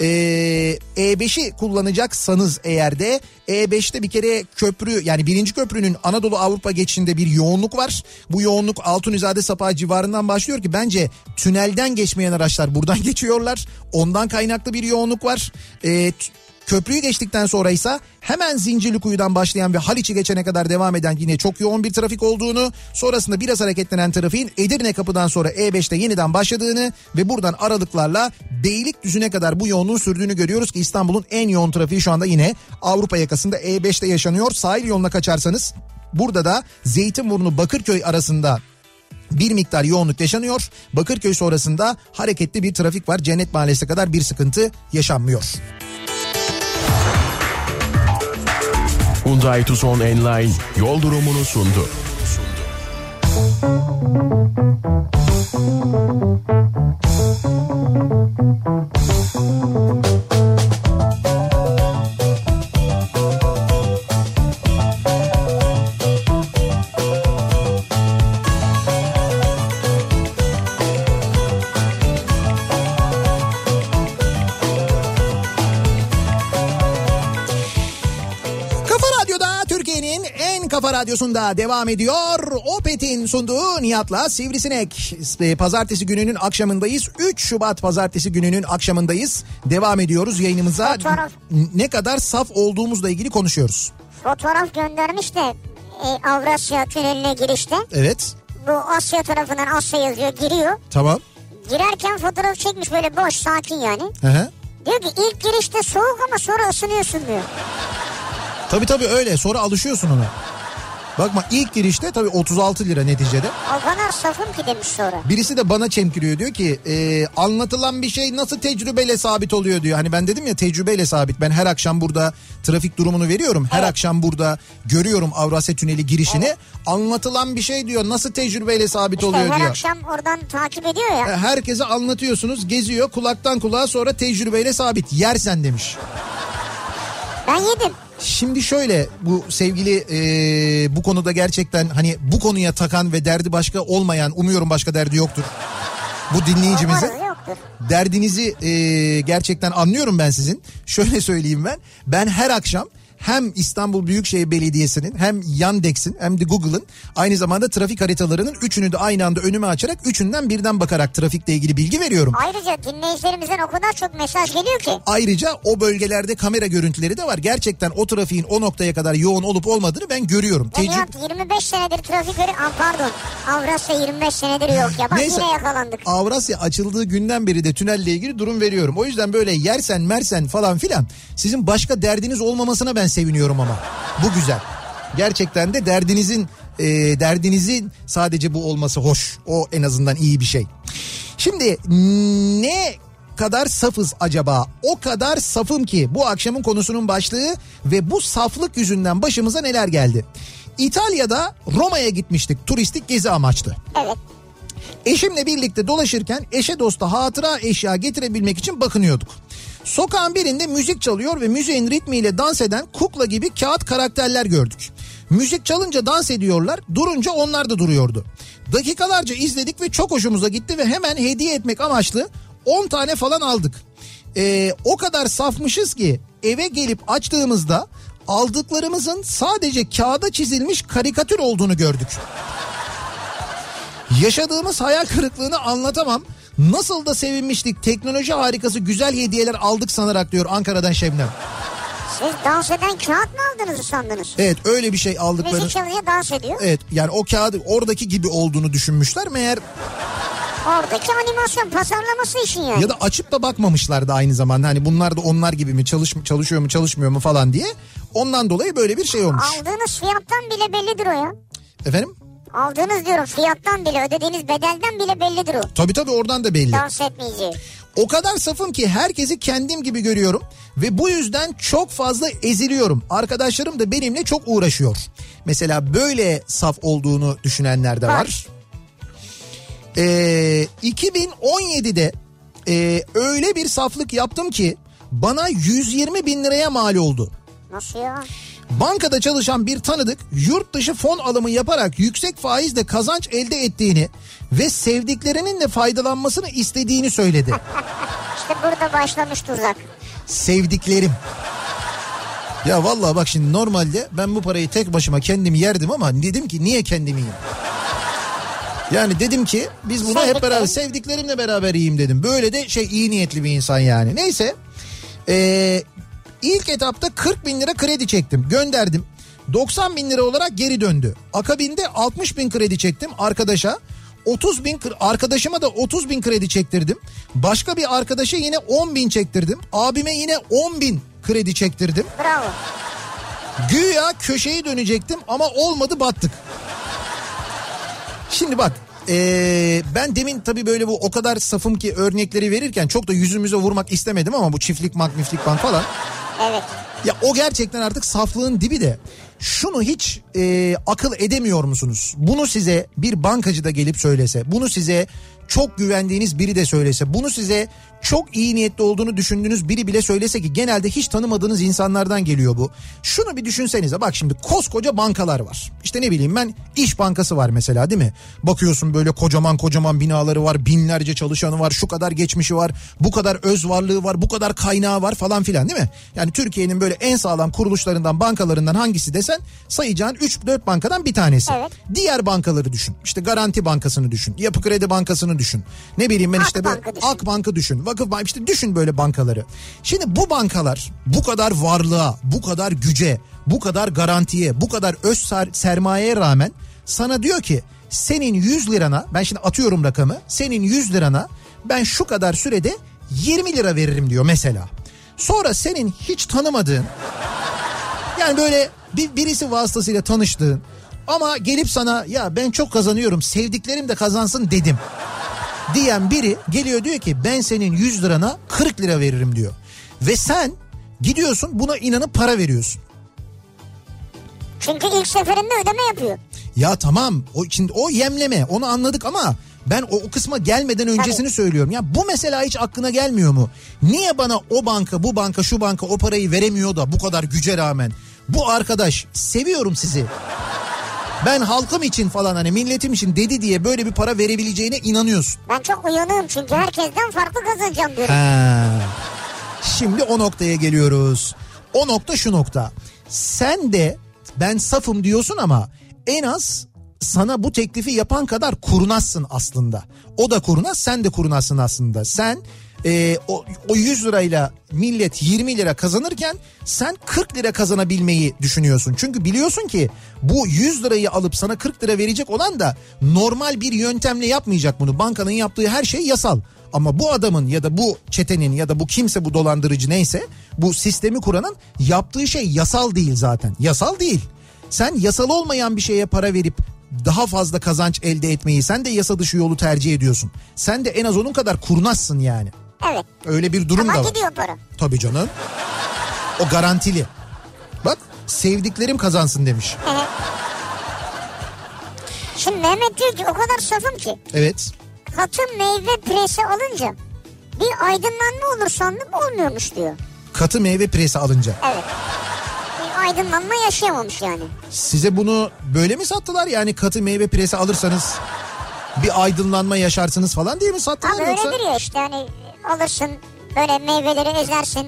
Ee, E5'i kullanacaksanız eğer de E5'te bir kere köprü yani birinci köprünün Anadolu Avrupa geçişinde bir yoğunluk var. Bu yoğunluk Altunizade Sapağı civarından başlıyor ki bence tünelden geçmeyen araçlar buradan geçiyorlar. Ondan kaynaklı bir yoğunluk var. Ee, Köprüyü geçtikten sonra ise hemen Zincirlikuyu'dan başlayan ve Haliç'i geçene kadar devam eden yine çok yoğun bir trafik olduğunu, sonrasında biraz hareketlenen trafiğin Edirne kapıdan sonra E5'te yeniden başladığını ve buradan aralıklarla Beylikdüzü'ne kadar bu yoğunluğun sürdüğünü görüyoruz ki İstanbul'un en yoğun trafiği şu anda yine Avrupa yakasında E5'te yaşanıyor. Sahil yoluna kaçarsanız burada da Zeytinburnu Bakırköy arasında bir miktar yoğunluk yaşanıyor. Bakırköy sonrasında hareketli bir trafik var. Cennet Mahallesi'ne kadar bir sıkıntı yaşanmıyor. Hyundai Tucson Enline yol durumunu sundu. Kafa kafa radyosunda devam ediyor. Opet'in sunduğu Nihat'la Sivrisinek. E, Pazartesi gününün akşamındayız. 3 Şubat pazartesi gününün akşamındayız. Devam ediyoruz yayınımıza. Fotoğraf. Ne kadar saf olduğumuzla ilgili konuşuyoruz. Fotoğraf göndermiş de e, Avrasya tüneline girişte. Evet. Bu Asya tarafından Asya yazıyor giriyor. Tamam. Girerken fotoğraf çekmiş böyle boş sakin yani. Hı hı. Diyor ki ilk girişte soğuk ama sonra ısınıyorsun diyor. Tabii tabii öyle. Sonra alışıyorsun ona. Bakma ilk girişte tabii 36 lira neticede. O kadar safım ki demiş sonra. Birisi de bana çemkiriyor diyor ki e, anlatılan bir şey nasıl tecrübeyle sabit oluyor diyor. Hani ben dedim ya tecrübeyle sabit. Ben her akşam burada trafik durumunu veriyorum. Her akşam burada görüyorum Avrasya Tüneli girişini. Anlatılan bir şey diyor nasıl tecrübeyle sabit İşte oluyor her diyor. akşam oradan takip ediyor ya. E, Herkese anlatıyorsunuz geziyor kulaktan kulağa sonra tecrübeyle sabit. Yersen demiş. Ben yedim. Şimdi şöyle bu sevgili e, bu konuda gerçekten hani bu konuya takan ve derdi başka olmayan umuyorum başka derdi yoktur. Bu dinleyicimizin derdinizi e, gerçekten anlıyorum ben sizin. Şöyle söyleyeyim ben. Ben her akşam hem İstanbul Büyükşehir Belediyesi'nin hem Yandex'in hem de Google'ın aynı zamanda trafik haritalarının üçünü de aynı anda önüme açarak üçünden birden bakarak trafikle ilgili bilgi veriyorum. Ayrıca dinleyicilerimizden o kadar çok mesaj geliyor ki. Ayrıca o bölgelerde kamera görüntüleri de var. Gerçekten o trafiğin o noktaya kadar yoğun olup olmadığını ben görüyorum. Ya Tecrübe... Nihat 25 senedir trafik öyle... Aa, pardon. Avrasya 25 senedir yok ya. Bak Neyse. yine yakalandık. Avrasya açıldığı günden beri de tünelle ilgili durum veriyorum. O yüzden böyle yersen mersen falan filan sizin başka derdiniz olmamasına ben seviniyorum ama. Bu güzel. Gerçekten de derdinizin e, derdinizin sadece bu olması hoş. O en azından iyi bir şey. Şimdi ne kadar safız acaba? O kadar safım ki bu akşamın konusunun başlığı ve bu saflık yüzünden başımıza neler geldi? İtalya'da Roma'ya gitmiştik turistik gezi amaçlı. Evet. Eşimle birlikte dolaşırken eşe dosta hatıra eşya getirebilmek için bakınıyorduk. Sokağın birinde müzik çalıyor ve müziğin ritmiyle dans eden kukla gibi kağıt karakterler gördük. Müzik çalınca dans ediyorlar, durunca onlar da duruyordu. Dakikalarca izledik ve çok hoşumuza gitti ve hemen hediye etmek amaçlı 10 tane falan aldık. Ee, o kadar safmışız ki eve gelip açtığımızda aldıklarımızın sadece kağıda çizilmiş karikatür olduğunu gördük. Yaşadığımız hayal kırıklığını anlatamam. Nasıl da sevinmiştik. Teknoloji harikası güzel hediyeler aldık sanarak diyor Ankara'dan Şebnem. Siz dans eden kağıt mı aldığınızı sandınız? Evet öyle bir şey aldıkları. Müzik dans ediyor. Evet yani o kağıdı oradaki gibi olduğunu düşünmüşler. Meğer Oradaki animasyon pazarlaması için yani. ya da açıp da bakmamışlardı aynı zamanda. Hani bunlar da onlar gibi mi çalış, çalışıyor mu çalışmıyor mu falan diye. Ondan dolayı böyle bir şey olmuş. Aldığınız fiyattan bile bellidir o ya. Efendim? Aldığınız diyorum fiyattan bile ödediğiniz bedelden bile bellidir o. Tabii tabii oradan da belli. Dans etmeyeceği. O kadar safım ki herkesi kendim gibi görüyorum ve bu yüzden çok fazla eziliyorum. Arkadaşlarım da benimle çok uğraşıyor. Mesela böyle saf olduğunu düşünenler de var. Var. Ee, 2017'de e, öyle bir saflık yaptım ki bana 120 bin liraya mal oldu. Nasıl ya? Bankada çalışan bir tanıdık yurt dışı fon alımı yaparak yüksek faizle kazanç elde ettiğini ve sevdiklerinin de faydalanmasını istediğini söyledi. İşte burada başlamış tuzak. Sevdiklerim. Ya vallahi bak şimdi normalde ben bu parayı tek başıma kendim yerdim ama dedim ki niye kendim yiyeyim? Yani dedim ki biz bunu hep beraber Sevdiklerim. sevdiklerimle beraber yiyeyim dedim. Böyle de şey iyi niyetli bir insan yani. Neyse. Ee, ilk etapta 40 bin lira kredi çektim gönderdim. 90 bin lira olarak geri döndü. Akabinde 60 bin kredi çektim arkadaşa. 30 bin arkadaşıma da 30 bin kredi çektirdim. Başka bir arkadaşa yine 10 bin çektirdim. Abime yine 10 bin kredi çektirdim. Bravo. Güya köşeyi dönecektim ama olmadı battık. Şimdi bak ee, ben demin tabii böyle bu o kadar safım ki örnekleri verirken çok da yüzümüze vurmak istemedim ama bu çiftlik bank miflik bank falan. Evet. Ya o gerçekten artık saflığın dibi de şunu hiç e, akıl edemiyor musunuz? Bunu size bir bankacı da gelip söylese, bunu size çok güvendiğiniz biri de söylese, bunu size çok iyi niyetli olduğunu düşündüğünüz biri bile söylese ki genelde hiç tanımadığınız insanlardan geliyor bu. Şunu bir düşünsenize bak şimdi koskoca bankalar var. İşte ne bileyim ben İş Bankası var mesela değil mi? Bakıyorsun böyle kocaman kocaman binaları var, binlerce çalışanı var, şu kadar geçmişi var, bu kadar öz varlığı var, bu kadar kaynağı var falan filan değil mi? Yani Türkiye'nin böyle en sağlam kuruluşlarından, bankalarından hangisi desen sayacağın 3-4 bankadan bir tanesi. Evet. Diğer bankaları düşün. İşte Garanti Bankası'nı düşün. Yapı Kredi Bankası'nı düşün. Ne bileyim ben işte Akbank'ı düşün. Akbank'ı düşün. Vakıf Bank işte düşün böyle bankaları. Şimdi bu bankalar bu kadar varlığa, bu kadar güce, bu kadar garantiye, bu kadar öz ser- sermayeye rağmen sana diyor ki senin 100 lirana ben şimdi atıyorum rakamı senin 100 lirana ben şu kadar sürede 20 lira veririm diyor mesela. Sonra senin hiç tanımadığın yani böyle bir birisi vasıtasıyla tanıştığın Ama gelip sana ya ben çok kazanıyorum sevdiklerim de kazansın dedim diyen biri geliyor diyor ki ben senin 100 lirana 40 lira veririm diyor. Ve sen gidiyorsun buna inanıp para veriyorsun. Çünkü ilk seferinde ödeme yapıyor. Ya tamam o şimdi o yemleme onu anladık ama ben o, o kısma gelmeden öncesini Tabii. söylüyorum. Ya bu mesela hiç aklına gelmiyor mu? Niye bana o banka bu banka şu banka o parayı veremiyor da bu kadar güce rağmen? Bu arkadaş seviyorum sizi. Ben halkım için falan hani milletim için dedi diye böyle bir para verebileceğine inanıyorsun. Ben çok uyanığım çünkü herkesten farklı kazanacağım diyorum. Ha. Şimdi o noktaya geliyoruz. O nokta şu nokta. Sen de ben safım diyorsun ama en az sana bu teklifi yapan kadar kurnazsın aslında. O da kurnaz sen de kurnazsın aslında. Sen e, o, o 100 lirayla millet 20 lira kazanırken sen 40 lira kazanabilmeyi düşünüyorsun. Çünkü biliyorsun ki bu 100 lirayı alıp sana 40 lira verecek olan da normal bir yöntemle yapmayacak bunu. Bankanın yaptığı her şey yasal. Ama bu adamın ya da bu çetenin ya da bu kimse bu dolandırıcı neyse bu sistemi kuranın yaptığı şey yasal değil zaten. Yasal değil. Sen yasal olmayan bir şeye para verip daha fazla kazanç elde etmeyi sen de yasa dışı yolu tercih ediyorsun. Sen de en az onun kadar kurnazsın yani. Evet. Öyle bir durum Ama da var. gidiyor para. Tabii canım. O garantili. Bak sevdiklerim kazansın demiş. Şimdi Mehmet diyor ki o kadar safım ki Evet. katı meyve presi alınca bir aydınlanma olur sandım olmuyormuş diyor. Katı meyve presi alınca. Evet. Bir aydınlanma yaşayamamış yani. Size bunu böyle mi sattılar yani katı meyve presi alırsanız bir aydınlanma yaşarsınız falan diye mi sattılar Abi yoksa? öyledir ya işte hani alırsın böyle meyveleri ezersin.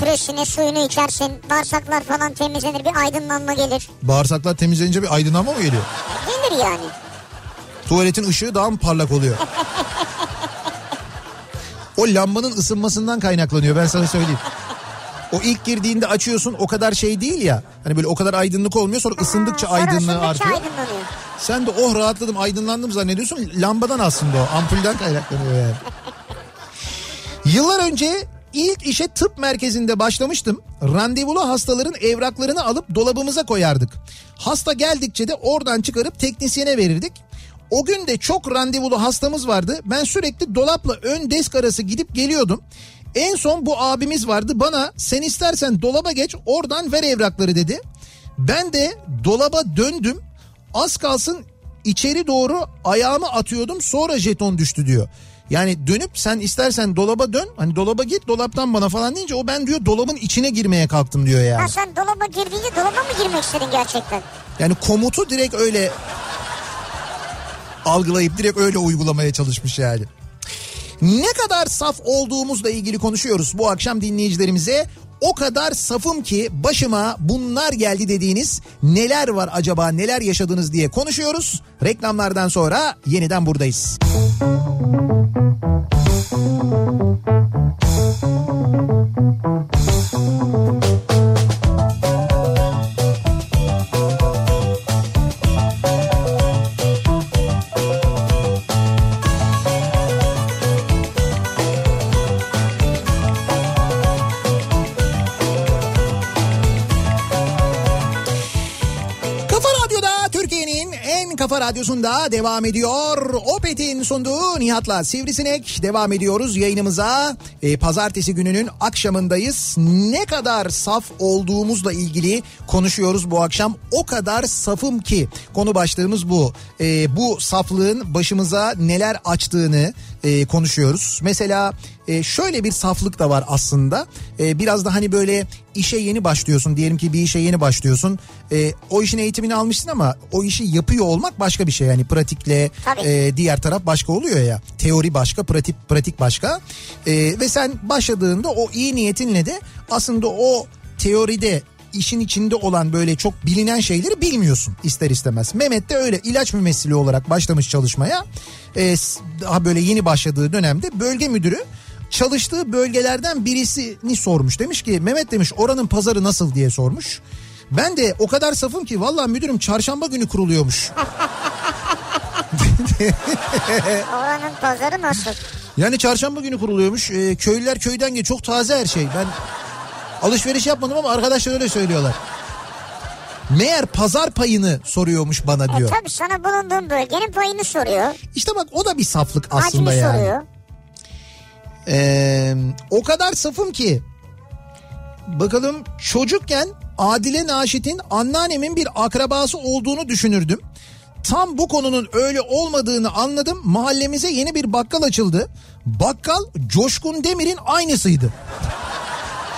Presini suyunu içersin. Bağırsaklar falan temizlenir bir aydınlanma gelir. Bağırsaklar temizlenince bir aydınlanma mı geliyor? Gelir yani. Tuvaletin ışığı daha mı parlak oluyor? o lambanın ısınmasından kaynaklanıyor ben sana söyleyeyim. O ilk girdiğinde açıyorsun o kadar şey değil ya. Hani böyle o kadar aydınlık olmuyor sonra ısındıkça Sonra aydınlığı ısındıkça artıyor. Sen de oh rahatladım aydınlandım zannediyorsun. Lambadan aslında o ampulden kaynaklanıyor yani. Yıllar önce ilk işe tıp merkezinde başlamıştım. Randevulu hastaların evraklarını alıp dolabımıza koyardık. Hasta geldikçe de oradan çıkarıp teknisyene verirdik. O gün de çok randevulu hastamız vardı. Ben sürekli dolapla ön desk arası gidip geliyordum. En son bu abimiz vardı bana sen istersen dolaba geç oradan ver evrakları dedi. Ben de dolaba döndüm az kalsın içeri doğru ayağımı atıyordum sonra jeton düştü diyor. Yani dönüp sen istersen dolaba dön hani dolaba git dolaptan bana falan deyince o ben diyor dolabın içine girmeye kalktım diyor yani. Ha sen dolaba girdiğince dolaba mı girmek istedin gerçekten? Yani komutu direkt öyle algılayıp direkt öyle uygulamaya çalışmış yani. Ne kadar saf olduğumuzla ilgili konuşuyoruz bu akşam dinleyicilerimize. O kadar safım ki başıma bunlar geldi dediğiniz neler var acaba neler yaşadınız diye konuşuyoruz. Reklamlardan sonra yeniden buradayız. Kafa radyosunda devam ediyor. Opet'in sunduğu Nihat'la Sivrisinek devam ediyoruz yayınımıza. Ee, pazartesi gününün akşamındayız. Ne kadar saf olduğumuzla ilgili konuşuyoruz bu akşam. O kadar safım ki konu başlığımız bu. Ee, bu saflığın başımıza neler açtığını e, konuşuyoruz. Mesela e, şöyle bir saflık da var aslında. E, biraz da hani böyle işe yeni başlıyorsun diyelim ki bir işe yeni başlıyorsun. E, o işin eğitimini almışsın ama o işi yapıyor olmak başka bir şey. Yani pratikle Tabii. e, diğer taraf başka oluyor ya. Teori başka, pratik pratik başka. E, ve sen başladığında o iyi niyetinle de aslında o teoride işin içinde olan böyle çok bilinen şeyleri bilmiyorsun ister istemez. Mehmet de öyle ilaç mümessili olarak başlamış çalışmaya. Ee, daha böyle yeni başladığı dönemde bölge müdürü çalıştığı bölgelerden birisini sormuş. Demiş ki Mehmet demiş oranın pazarı nasıl diye sormuş. Ben de o kadar safım ki vallahi müdürüm çarşamba günü kuruluyormuş. Oranın pazarı nasıl? Yani çarşamba günü kuruluyormuş. Ee, köylüler köyden geliyor. Çok taze her şey. Ben alışveriş yapmadım ama arkadaşlar öyle söylüyorlar. Meğer pazar payını soruyormuş bana E diyor. tabii sana bulunduğun bölgenin payını soruyor. İşte bak o da bir saflık Hacmi aslında yani. soruyor. Ee, o kadar safım ki bakalım çocukken Adile Naşit'in anneannemin bir akrabası olduğunu düşünürdüm. Tam bu konunun öyle olmadığını anladım. Mahallemize yeni bir bakkal açıldı. Bakkal Coşkun Demir'in aynısıydı.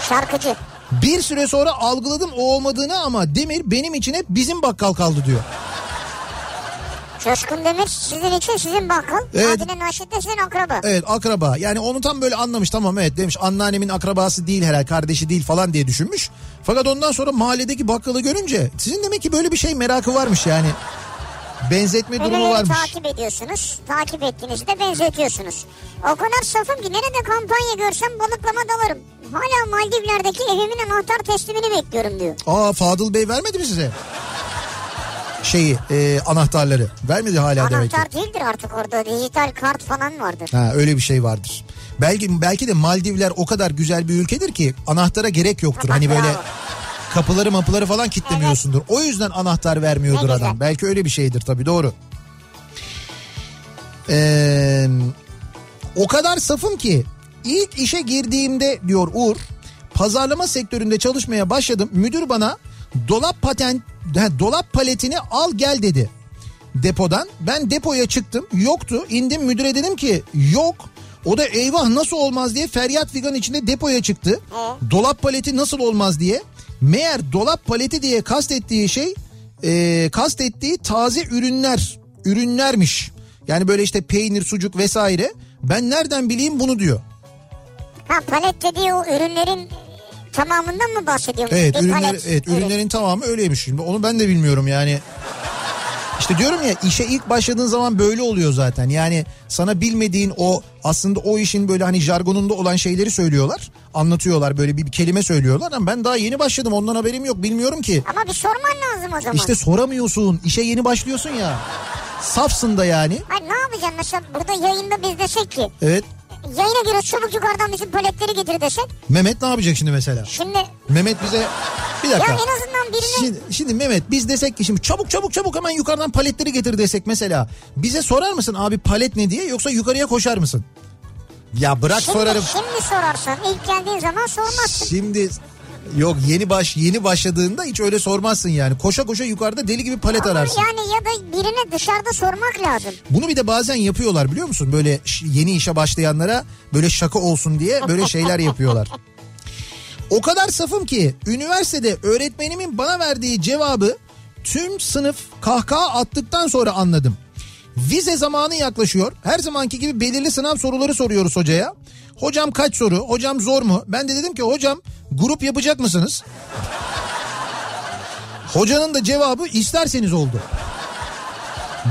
Şarkıcı. Bir süre sonra algıladım o olmadığını ama Demir benim için hep bizim bakkal kaldı diyor. Coşkun Demir sizin için sizin bakkal. Evet. Adile Naşit de sizin akraba. Evet akraba yani onu tam böyle anlamış tamam evet demiş anneannemin akrabası değil herhalde kardeşi değil falan diye düşünmüş. Fakat ondan sonra mahalledeki bakkalı görünce sizin demek ki böyle bir şey merakı varmış yani. Benzetme durumu Nereleri varmış. takip ediyorsunuz. Takip ettiğinizde benzetiyorsunuz. O kadar safım ki nerede kampanya görsem balıklama dalarım. Hala Maldivler'deki evimin anahtar teslimini bekliyorum diyor. Aa Fadıl Bey vermedi mi size? Şeyi e, anahtarları vermedi hala demek ki. Anahtar değildir artık orada. Dijital kart falan vardır. Ha öyle bir şey vardır. Belki belki de Maldivler o kadar güzel bir ülkedir ki anahtara gerek yoktur. Hani böyle. Kapıları mapıları falan kitlemiyorsundur. O yüzden anahtar vermiyordur adam. Belki öyle bir şeydir tabii doğru. Ee, o kadar safım ki ilk işe girdiğimde diyor Uğur pazarlama sektöründe çalışmaya başladım. Müdür bana dolap patent dolap paletini al gel dedi depodan. Ben depoya çıktım yoktu indim müdüre dedim ki yok. O da eyvah nasıl olmaz diye feryat figan içinde depoya çıktı. Dolap paleti nasıl olmaz diye. Meğer dolap paleti diye kastettiği şey e, kastettiği taze ürünler ürünlermiş. Yani böyle işte peynir sucuk vesaire. Ben nereden bileyim bunu diyor. Ha palet dediği o ürünlerin tamamından mı bahsediyormuş? Evet Bir ürünler palet evet ürün. ürünlerin tamamı öyleymiş. Şimdi onu ben de bilmiyorum yani. İşte diyorum ya işe ilk başladığın zaman böyle oluyor zaten. Yani sana bilmediğin o aslında o işin böyle hani jargonunda olan şeyleri söylüyorlar. Anlatıyorlar böyle bir, bir kelime söylüyorlar ama ben daha yeni başladım ondan haberim yok bilmiyorum ki. Ama bir sorman lazım o zaman. İşte soramıyorsun işe yeni başlıyorsun ya. Safsın da yani. Ay ne yapacaksın mesela burada yayında biz desek ki Evet yayına göre çabuk yukarıdan bizim paletleri getir desek. Mehmet ne yapacak şimdi mesela? Şimdi Mehmet bize bir ya dakika. en azından birine Şimdi, şimdi Mehmet biz desek ki şimdi çabuk çabuk çabuk hemen yukarıdan paletleri getir desek mesela. Bize sorar mısın abi palet ne diye yoksa yukarıya koşar mısın? Ya bırak şimdi, sorarım. şimdi sorarsan ilk geldiğin zaman sormazsın. Şimdi yok yeni baş yeni başladığında hiç öyle sormazsın yani. Koşa koşa yukarıda deli gibi palet Ama ararsın. yani ya da birine dışarıda sormak lazım. Bunu bir de bazen yapıyorlar biliyor musun? Böyle yeni işe başlayanlara böyle şaka olsun diye böyle şeyler yapıyorlar. O kadar safım ki üniversitede öğretmenimin bana verdiği cevabı tüm sınıf kahkaha attıktan sonra anladım. Vize zamanı yaklaşıyor. Her zamanki gibi belirli sınav soruları soruyoruz hocaya. Hocam kaç soru? Hocam zor mu? Ben de dedim ki hocam grup yapacak mısınız? Hocanın da cevabı isterseniz oldu.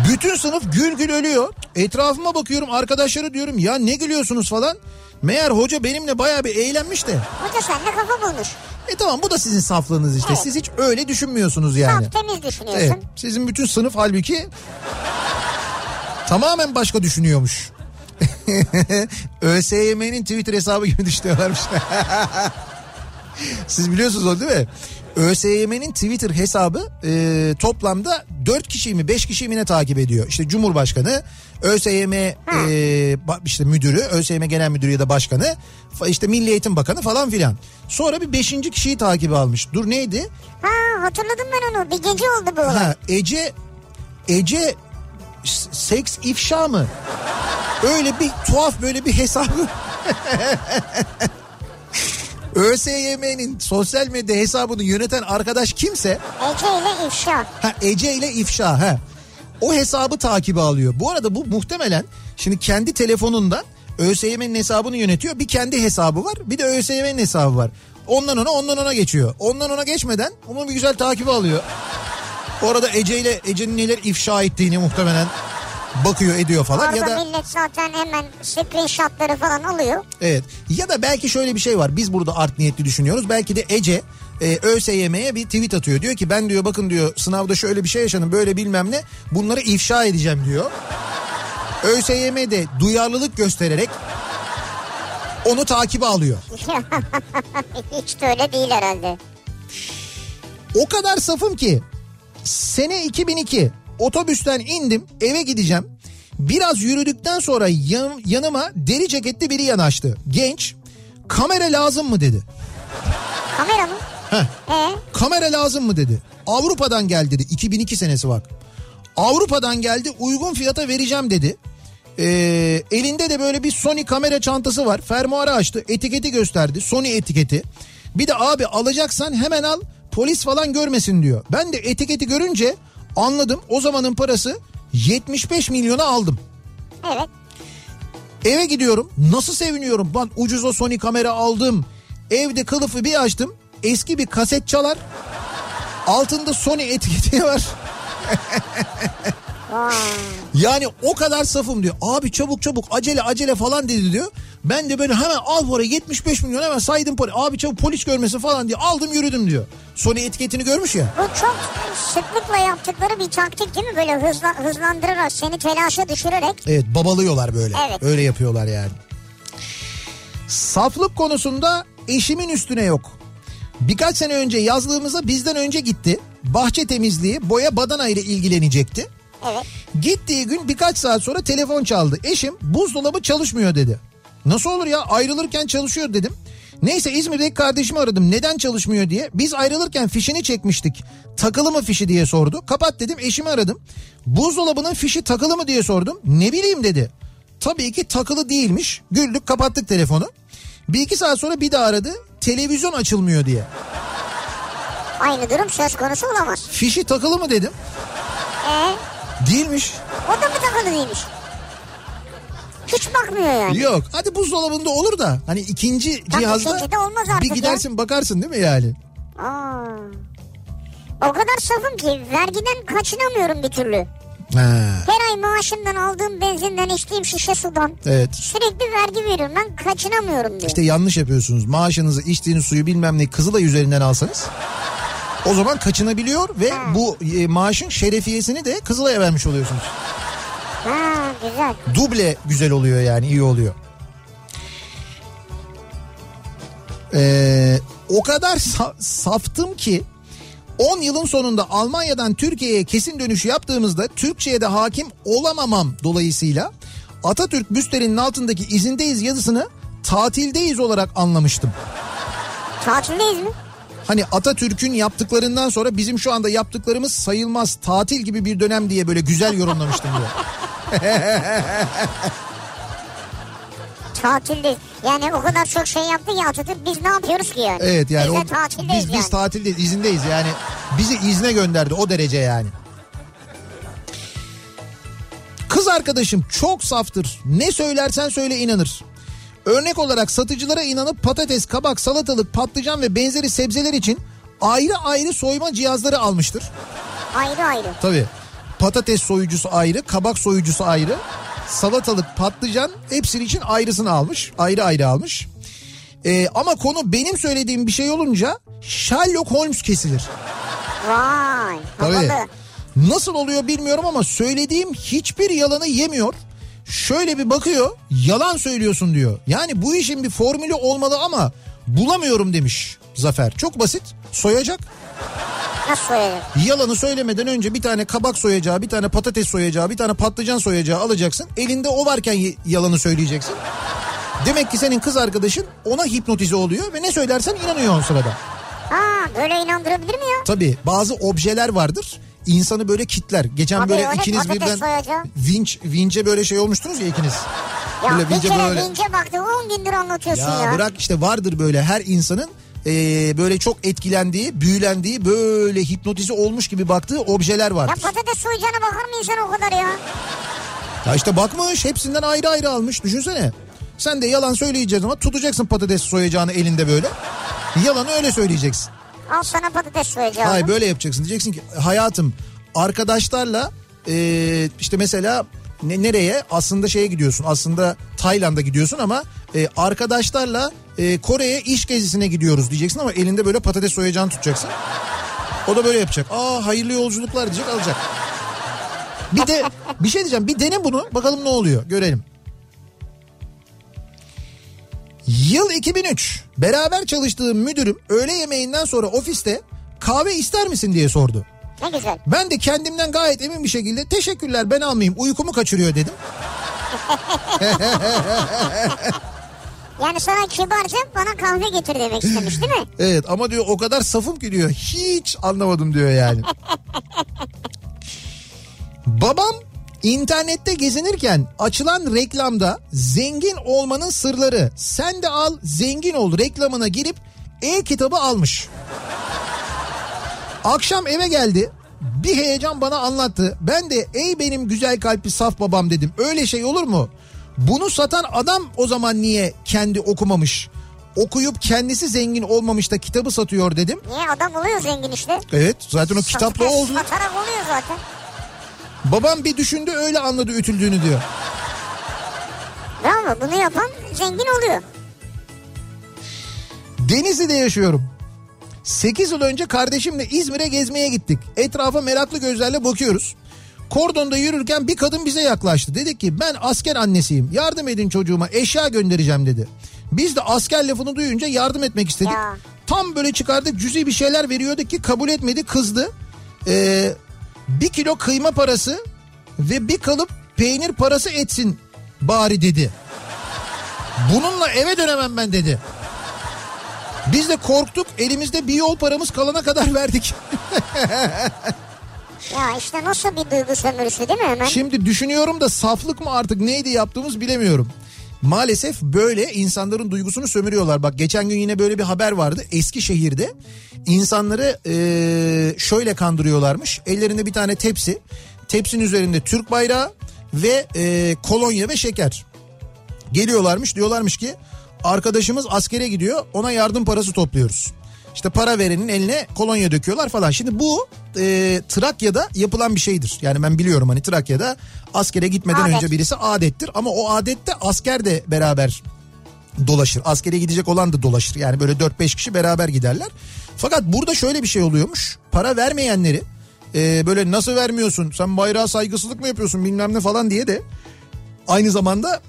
Bütün sınıf gül gül ölüyor. Etrafıma bakıyorum arkadaşları diyorum ya ne gülüyorsunuz falan. Meğer hoca benimle bayağı bir eğlenmiş de. Hoca sende kafa bulmuş. E tamam bu da sizin saflığınız işte. Evet. Siz hiç öyle düşünmüyorsunuz yani. Saf temiz düşünüyorsun. Evet. Sizin bütün sınıf halbuki tamamen başka düşünüyormuş. ÖSYM'nin Twitter hesabı gibi düşünüyorlarmış. Siz biliyorsunuz o değil mi? ÖSYM'nin Twitter hesabı e, toplamda 4 kişi mi 5 kişi mi ne takip ediyor? İşte Cumhurbaşkanı, ÖSYM e, işte müdürü, ÖSYM genel müdürü ya da başkanı, işte Milli Eğitim Bakanı falan filan. Sonra bir 5. kişiyi takibe almış. Dur neydi? Ha hatırladım ben onu. Bir gece oldu bu. Ha Ece Ece seks ifşa mı? Öyle bir tuhaf böyle bir hesabı. ÖSYM'nin sosyal medya hesabını yöneten arkadaş kimse Ece ile ifşa. ha Ece ile ifşa ha. O hesabı takibe alıyor. Bu arada bu muhtemelen şimdi kendi telefonundan ÖSYM'nin hesabını yönetiyor. Bir kendi hesabı var bir de ÖSYM'nin hesabı var. Ondan ona ondan ona geçiyor. Ondan ona geçmeden onu bir güzel takibe alıyor. Orada Ece ile Ece'nin neler ifşa ettiğini muhtemelen bakıyor ediyor falan Orada ya da millet zaten hemen screenshotları falan alıyor. evet ya da belki şöyle bir şey var biz burada art niyetli düşünüyoruz belki de Ece e, ÖSYM'ye bir tweet atıyor diyor ki ben diyor bakın diyor sınavda şöyle bir şey yaşadım böyle bilmem ne bunları ifşa edeceğim diyor. ÖSYM de duyarlılık göstererek onu takibe alıyor. Hiç de öyle değil herhalde. O kadar safım ki sene 2002 otobüsten indim eve gideceğim. Biraz yürüdükten sonra yan- yanıma deri ceketli biri yanaştı. Genç kamera lazım mı dedi. Kamera mı? Heh. Ee, Kamera lazım mı dedi. Avrupa'dan geldi dedi. 2002 senesi bak. Avrupa'dan geldi uygun fiyata vereceğim dedi. Ee, elinde de böyle bir Sony kamera çantası var. Fermuarı açtı. Etiketi gösterdi. Sony etiketi. Bir de abi alacaksan hemen al. Polis falan görmesin diyor. Ben de etiketi görünce anladım. O zamanın parası 75 milyona aldım. evet. Eve gidiyorum. Nasıl seviniyorum. Ben ucuz o Sony kamera aldım. Evde kılıfı bir açtım. Eski bir kaset çalar. Altında Sony etiketi var. Yani o kadar safım diyor. Abi çabuk çabuk acele acele falan dedi diyor. Ben de böyle hemen al parayı 75 milyon hemen saydım parayı. Abi çabuk polis görmesin falan diye aldım yürüdüm diyor. Sony etiketini görmüş ya. Bu çok sıklıkla yaptıkları bir taktik değil mi? Böyle hızla, hızlandırarak seni telaşa düşürerek. Evet babalıyorlar böyle. Evet. Öyle yapıyorlar yani. Saflık konusunda eşimin üstüne yok. Birkaç sene önce yazlığımıza bizden önce gitti. Bahçe temizliği, boya badana ile ilgilenecekti. Evet. Gittiği gün birkaç saat sonra telefon çaldı. Eşim buzdolabı çalışmıyor dedi. Nasıl olur ya ayrılırken çalışıyor dedim. Neyse İzmir'deki kardeşimi aradım neden çalışmıyor diye. Biz ayrılırken fişini çekmiştik. Takılı mı fişi diye sordu. Kapat dedim eşimi aradım. Buzdolabının fişi takılı mı diye sordum. Ne bileyim dedi. Tabii ki takılı değilmiş. Güldük kapattık telefonu. Bir iki saat sonra bir daha aradı. Televizyon açılmıyor diye. Aynı durum söz konusu olamaz. Fişi takılı mı dedim. Ee, Değilmiş. o da mı takılı değilmiş? Hiç bakmıyor yani. Yok hadi buzdolabında olur da hani ikinci Tabii cihazda ikincide olmaz artık bir ya. gidersin bakarsın değil mi yani? Aa. O kadar safım ki vergiden kaçınamıyorum bir türlü. Ha, Her ay maaşımdan aldığım benzinden içtiğim şişe sudan evet. sürekli vergi veriyorum. Ben kaçınamıyorum diyor. İşte yanlış yapıyorsunuz. Maaşınızı, içtiğiniz suyu bilmem ne Kızılay üzerinden alsanız o zaman kaçınabiliyor ve bu e, maaşın şerefiyesini de Kızılay'a vermiş oluyorsunuz. Ha güzel. Duble güzel oluyor yani iyi oluyor. Ee, o kadar sa- saftım ki 10 yılın sonunda Almanya'dan Türkiye'ye kesin dönüş yaptığımızda Türkçe'ye de hakim olamamam dolayısıyla Atatürk büstlerinin altındaki izindeyiz yazısını tatildeyiz olarak anlamıştım. Tatildeyiz mi? Hani Atatürk'ün yaptıklarından sonra bizim şu anda yaptıklarımız sayılmaz tatil gibi bir dönem diye böyle güzel yorumlamıştım diyor. Tatildeyiz. Yani o kadar çok şey yaptı ki Atatürk biz ne yapıyoruz ki yani? Evet yani biz o- tatildeyiz biz, yani. biz tatildeyiz izindeyiz yani bizi izne gönderdi o derece yani. Kız arkadaşım çok saftır. Ne söylersen söyle inanır. Örnek olarak satıcılara inanıp patates, kabak, salatalık, patlıcan ve benzeri sebzeler için ayrı ayrı soyma cihazları almıştır. Ayrı ayrı. Tabii. Patates soyucusu ayrı, kabak soyucusu ayrı. Salatalık, patlıcan hepsinin için ayrısını almış. Ayrı ayrı almış. Ee, ama konu benim söylediğim bir şey olunca Sherlock Holmes kesilir. Vay. Tabii. Havalı. Nasıl oluyor bilmiyorum ama söylediğim hiçbir yalanı yemiyor. Şöyle bir bakıyor yalan söylüyorsun diyor. Yani bu işin bir formülü olmalı ama bulamıyorum demiş Zafer. Çok basit soyacak. Nasıl soyacak? Yalanı söylemeden önce bir tane kabak soyacağı, bir tane patates soyacağı, bir tane patlıcan soyacağı alacaksın. Elinde o varken yalanı söyleyeceksin. Demek ki senin kız arkadaşın ona hipnotize oluyor ve ne söylersen inanıyor o sırada. Ha böyle inandırabilir mi ya? Tabii bazı objeler vardır. insanı böyle kitler. Geçen Abi böyle öyle ikiniz birden soyacağım. vinç vinçe böyle şey olmuştunuz ya ikiniz. Ya Böyle bir vinçe kere böyle- vince baktı 10 gündür anlatıyorsun Ya, ya. bırak işte vardır böyle her insanın e, böyle çok etkilendiği, büyülendiği, böyle hipnotize olmuş gibi baktığı objeler Ya vardır. patates soyacağına bakar mı insan o kadar ya? Ya işte bakmış hepsinden ayrı ayrı almış düşünsene. Sen de yalan söyleyeceksin ama tutacaksın patates soyacağını elinde böyle. Yalanı öyle söyleyeceksin. Al sana patates soyacağı. Hayır böyle yapacaksın. Diyeceksin ki hayatım arkadaşlarla e, işte mesela ne, nereye aslında şeye gidiyorsun aslında Tayland'a gidiyorsun ama e, arkadaşlarla e, Kore'ye iş gezisine gidiyoruz diyeceksin ama elinde böyle patates soyacağını tutacaksın. O da böyle yapacak. Aa hayırlı yolculuklar diyecek alacak. Bir de bir şey diyeceğim bir dene bunu bakalım ne oluyor görelim. Yıl 2003. Beraber çalıştığım müdürüm öğle yemeğinden sonra ofiste kahve ister misin diye sordu. Ne güzel. Ben de kendimden gayet emin bir şekilde teşekkürler ben almayayım uykumu kaçırıyor dedim. Yani sana kibarca bana kahve getir demek istemiş değil mi? Evet ama diyor o kadar safım ki diyor hiç anlamadım diyor yani. Babam internette gezinirken açılan reklamda zengin olmanın sırları sen de al zengin ol reklamına girip e-kitabı almış. Akşam eve geldi bir heyecan bana anlattı. Ben de ey benim güzel kalpli saf babam dedim. Öyle şey olur mu? Bunu satan adam o zaman niye kendi okumamış? Okuyup kendisi zengin olmamış da kitabı satıyor dedim. Niye adam oluyor zengin işte. Evet zaten o kitapla oldu. Satarak oluyor zaten. Babam bir düşündü öyle anladı ütüldüğünü diyor. Bravo bunu yapan zengin oluyor. Denizli'de yaşıyorum. 8 yıl önce kardeşimle İzmir'e gezmeye gittik. Etrafa meraklı gözlerle bakıyoruz. Kordonda yürürken bir kadın bize yaklaştı. Dedi ki ben asker annesiyim. Yardım edin çocuğuma eşya göndereceğim dedi. Biz de asker lafını duyunca yardım etmek istedik. Ya. Tam böyle çıkardık cüzi bir şeyler veriyorduk ki kabul etmedi kızdı. Ee, bir kilo kıyma parası ve bir kalıp peynir parası etsin bari dedi. Bununla eve dönemem ben dedi. Biz de korktuk elimizde bir yol paramız kalana kadar verdik. Ya işte nasıl bir duygu sömürüsü değil mi hemen? Şimdi düşünüyorum da saflık mı artık neydi yaptığımız bilemiyorum. Maalesef böyle insanların duygusunu sömürüyorlar. Bak geçen gün yine böyle bir haber vardı. Eskişehir'de insanları eee, şöyle kandırıyorlarmış. Ellerinde bir tane tepsi. Tepsinin üzerinde Türk bayrağı ve eee, kolonya ve şeker. Geliyorlarmış diyorlarmış ki arkadaşımız askere gidiyor ona yardım parası topluyoruz. İşte para verenin eline kolonya döküyorlar falan. Şimdi bu e, Trakya'da yapılan bir şeydir. Yani ben biliyorum hani Trakya'da askere gitmeden Adet. önce birisi adettir. Ama o adette asker de beraber dolaşır. Askere gidecek olan da dolaşır. Yani böyle 4-5 kişi beraber giderler. Fakat burada şöyle bir şey oluyormuş. Para vermeyenleri e, böyle nasıl vermiyorsun sen bayrağa saygısızlık mı yapıyorsun bilmem ne falan diye de aynı zamanda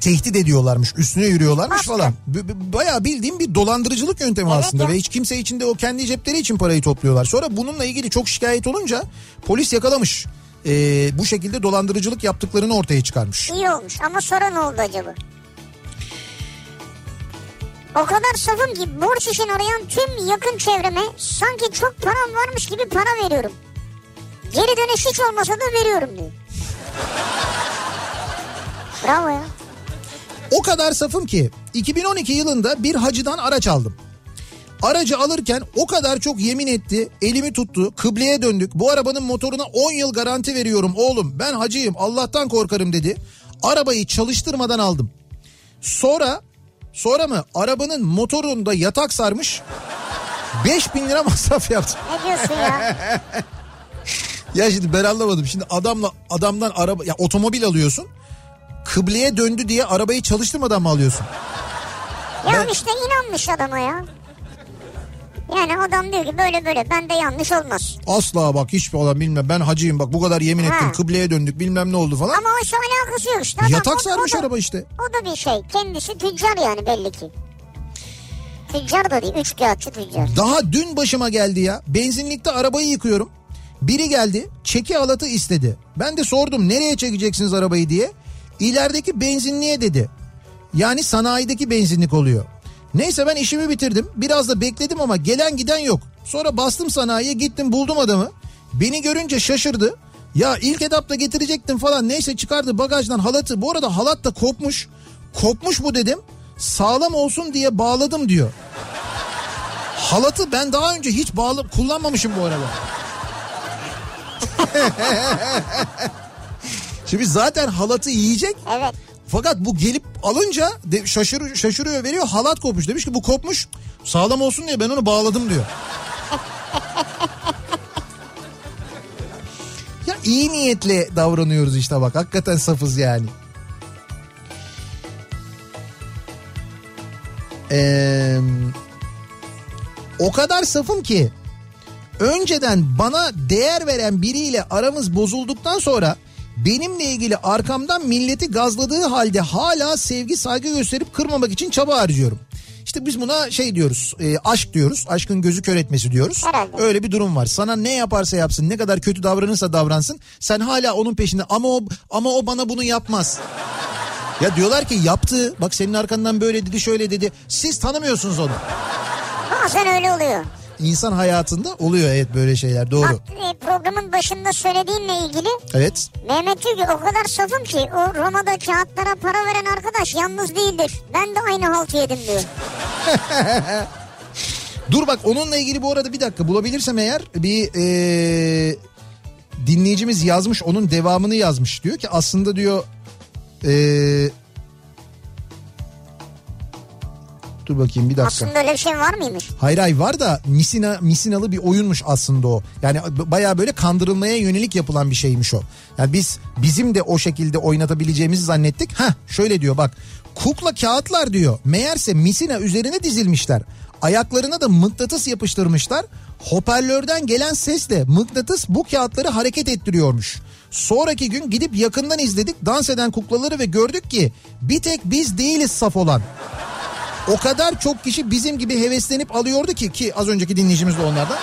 tehdit ediyorlarmış üstüne yürüyorlarmış Baskı. falan. B- b- Bayağı bildiğim bir dolandırıcılık yöntemi Evet aslında ya. ve hiç kimse içinde o kendi cepleri için parayı topluyorlar. Sonra bununla ilgili çok şikayet olunca polis yakalamış. Ee, bu şekilde dolandırıcılık yaptıklarını ortaya çıkarmış. İyi olmuş ama sonra ne oldu acaba? O kadar safım ki borç için arayan tüm yakın çevreme sanki çok param varmış gibi para veriyorum. Geri dönüş hiç olmasa da veriyorum diyor. Bravo ya. O kadar safım ki 2012 yılında bir hacıdan araç aldım. Aracı alırken o kadar çok yemin etti, elimi tuttu, kıbleye döndük. Bu arabanın motoruna 10 yıl garanti veriyorum oğlum. Ben hacıyım, Allah'tan korkarım dedi. Arabayı çalıştırmadan aldım. Sonra, sonra mı? Arabanın motorunda yatak sarmış. 5000 lira masraf yaptı. Ne diyorsun ya? Ya şimdi ben anlamadım. Şimdi adamla adamdan araba ya otomobil alıyorsun. Kıbleye döndü diye arabayı çalıştırmadan mı alıyorsun? Ya Ben- işte inanmış adama ya. Yani adam diyor ki böyle böyle bende yanlış olmaz. Asla bak hiçbir olan bilmem ben hacıyım bak bu kadar yemin ettim Ha. kıbleye döndük bilmem ne oldu falan. Ama oysa alakası yok işte. Adam, Yatak o- sarmış o da- araba işte. O da bir şey. Kendisi tüccar yani belli ki. Tüccar da değil. Üç kağıtçı tüccar. Daha dün başıma geldi ya. Benzinlikte arabayı yıkıyorum. Biri geldi çeki alatı istedi. Ben de sordum nereye çekeceksiniz arabayı diye. İlerideki benzinliğe dedi. Yani sanayideki benzinlik oluyor. Neyse ben işimi bitirdim. Biraz da bekledim ama gelen giden yok. Sonra bastım sanayiye gittim buldum adamı. Beni görünce şaşırdı. Ya ilk etapta getirecektim falan. Neyse çıkardı bagajdan halatı. Bu arada halat da kopmuş. Kopmuş bu dedim. Sağlam olsun diye bağladım diyor. Halatı ben daha önce hiç bağlı kullanmamışım bu arada. Şimdi zaten halatı yiyecek. Evet. Fakat bu gelip alınca de şaşır, şaşırıyor veriyor halat kopmuş. Demiş ki bu kopmuş sağlam olsun diye ben onu bağladım diyor. ya iyi niyetle davranıyoruz işte bak hakikaten safız yani. Ee, o kadar safım ki önceden bana değer veren biriyle aramız bozulduktan sonra benimle ilgili arkamdan milleti gazladığı halde hala sevgi saygı gösterip kırmamak için çaba harcıyorum. İşte biz buna şey diyoruz e, aşk diyoruz aşkın gözü kör etmesi diyoruz. Herhalde. Öyle bir durum var. Sana ne yaparsa yapsın ne kadar kötü davranırsa davransın sen hala onun peşinde ama o, ama o bana bunu yapmaz. Ya diyorlar ki yaptı bak senin arkandan böyle dedi şöyle dedi siz tanımıyorsunuz onu. Bazen öyle oluyor. İnsan hayatında oluyor evet böyle şeyler doğru. Bak e, programın başında söylediğimle ilgili Evet Mehmet diyor ki o kadar safım ki o Roma'da kağıtlara para veren arkadaş yalnız değildir. Ben de aynı haltı yedim diyor. dur bak onunla ilgili bu arada bir dakika bulabilirsem eğer bir ee, dinleyicimiz yazmış onun devamını yazmış. Diyor ki aslında diyor ee, dur bakayım bir dakika. Aslında öyle bir şey var mıymış? Hayır hayır var da misina, misinalı bir oyunmuş aslında o. Yani baya böyle kandırılmaya yönelik yapılan bir şeymiş o. Yani biz bizim de o şekilde oynatabileceğimizi zannettik. Ha şöyle diyor bak kukla kağıtlar diyor. Meğerse misina üzerine dizilmişler. Ayaklarına da mıknatıs yapıştırmışlar. Hoparlörden gelen sesle mıknatıs bu kağıtları hareket ettiriyormuş. Sonraki gün gidip yakından izledik dans eden kuklaları ve gördük ki bir tek biz değiliz saf olan. O kadar çok kişi bizim gibi heveslenip alıyordu ki ki az önceki dinleyicimiz de onlardan.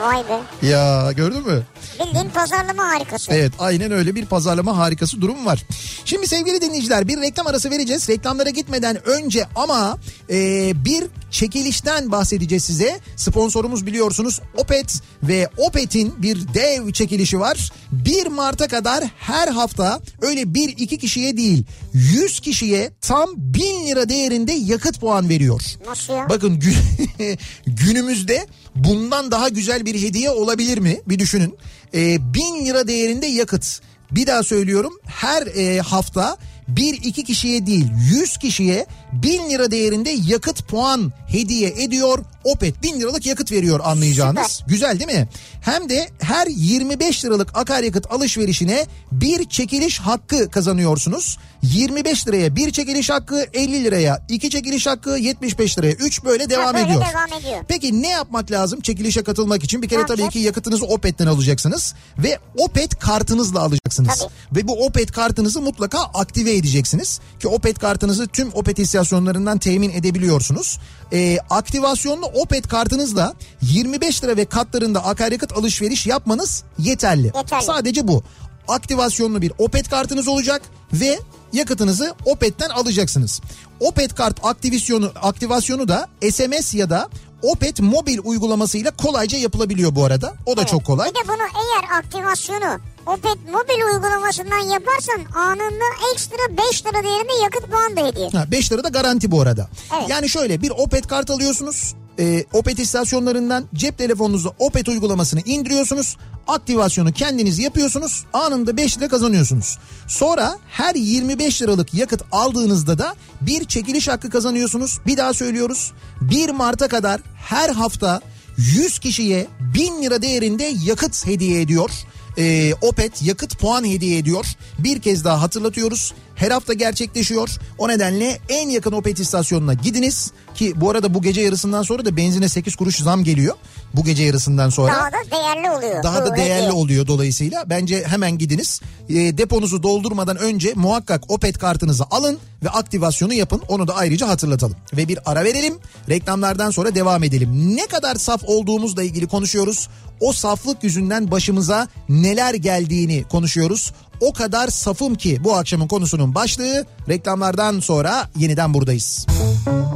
Vay be. Ya gördün mü? Bildiğin pazarlama harikası. Evet aynen öyle bir pazarlama harikası durum var. Şimdi sevgili dinleyiciler bir reklam arası vereceğiz. Reklamlara gitmeden önce ama e, bir çekilişten bahsedeceğiz size. Sponsorumuz biliyorsunuz Opet ve Opet'in bir dev çekilişi var. 1 Mart'a kadar her hafta öyle bir iki kişiye değil 100 kişiye tam 1000 lira değerinde yakıt puan veriyor. Nasıl ya? Bakın gün, günümüzde bundan daha güzel bir hediye olabilir mi? Bir düşünün. Ee, bin lira değerinde yakıt. Bir daha söylüyorum her e, hafta bir iki kişiye değil 100 kişiye 1000 lira değerinde yakıt puan hediye ediyor. Opet 1000 liralık yakıt veriyor anlayacağınız. Süper. Güzel değil mi? Hem de her 25 liralık akaryakıt alışverişine bir çekiliş hakkı kazanıyorsunuz. 25 liraya bir çekiliş hakkı 50 liraya iki çekiliş hakkı 75 liraya 3 böyle devam böyle ediyor. devam ediyor. Peki ne yapmak lazım çekilişe katılmak için? Bir kere Ne tabii ki yakıtınızı Opet'ten alacaksınız ve Opet kartınızla alacaksınız. Tabii. Ve bu Opet kartınızı mutlaka aktive edeceksiniz. Ki Opet kartınızı tüm Opet istasyonlarından temin edebiliyorsunuz. Ee, aktivasyonlu Opet kartınızla 25 lira ve katlarında akaryakıt alışveriş yapmanız yeterli. Yeterli. Sadece bu. Aktivasyonlu bir Opet kartınız olacak ve yakıtınızı Opet'ten alacaksınız. Opet kart aktivasyonu aktivasyonu da SMS ya da Opet mobil uygulamasıyla kolayca yapılabiliyor bu arada. O da çok kolay. Bir de bunu eğer aktivasyonu Opet mobil uygulamasından yaparsan anında ekstra 5 lira değerinde yakıt puan da hediye. Ha, 5 lira da garanti bu arada. Evet. Yani şöyle bir Opet kart alıyorsunuz. E, Opet istasyonlarından cep telefonunuza Opet uygulamasını indiriyorsunuz. Aktivasyonu kendiniz yapıyorsunuz. Anında 5 lira kazanıyorsunuz. Sonra her 25 liralık yakıt aldığınızda da bir çekiliş hakkı kazanıyorsunuz. Bir daha söylüyoruz. 1 Mart'a kadar her hafta 100 kişiye 1000 lira değerinde yakıt hediye ediyor. Ee, Opet yakıt puan hediye ediyor. Bir kez daha hatırlatıyoruz. Her hafta gerçekleşiyor. O nedenle en yakın Opet istasyonuna gidiniz. Ki bu arada bu gece yarısından sonra da benzine 8 kuruş zam geliyor. Bu gece yarısından sonra. Daha da değerli oluyor. Daha da değerli hediye. oluyor dolayısıyla. Bence hemen gidiniz. E, deponuzu doldurmadan önce muhakkak Opet kartınızı alın ve aktivasyonu yapın. Onu da ayrıca hatırlatalım. Ve bir ara verelim. Reklamlardan sonra devam edelim. Ne kadar saf olduğumuzla ilgili konuşuyoruz. O saflık yüzünden başımıza neler geldiğini konuşuyoruz. O kadar safım ki bu akşamın konusunun başlığı. Reklamlardan sonra yeniden buradayız. Kafa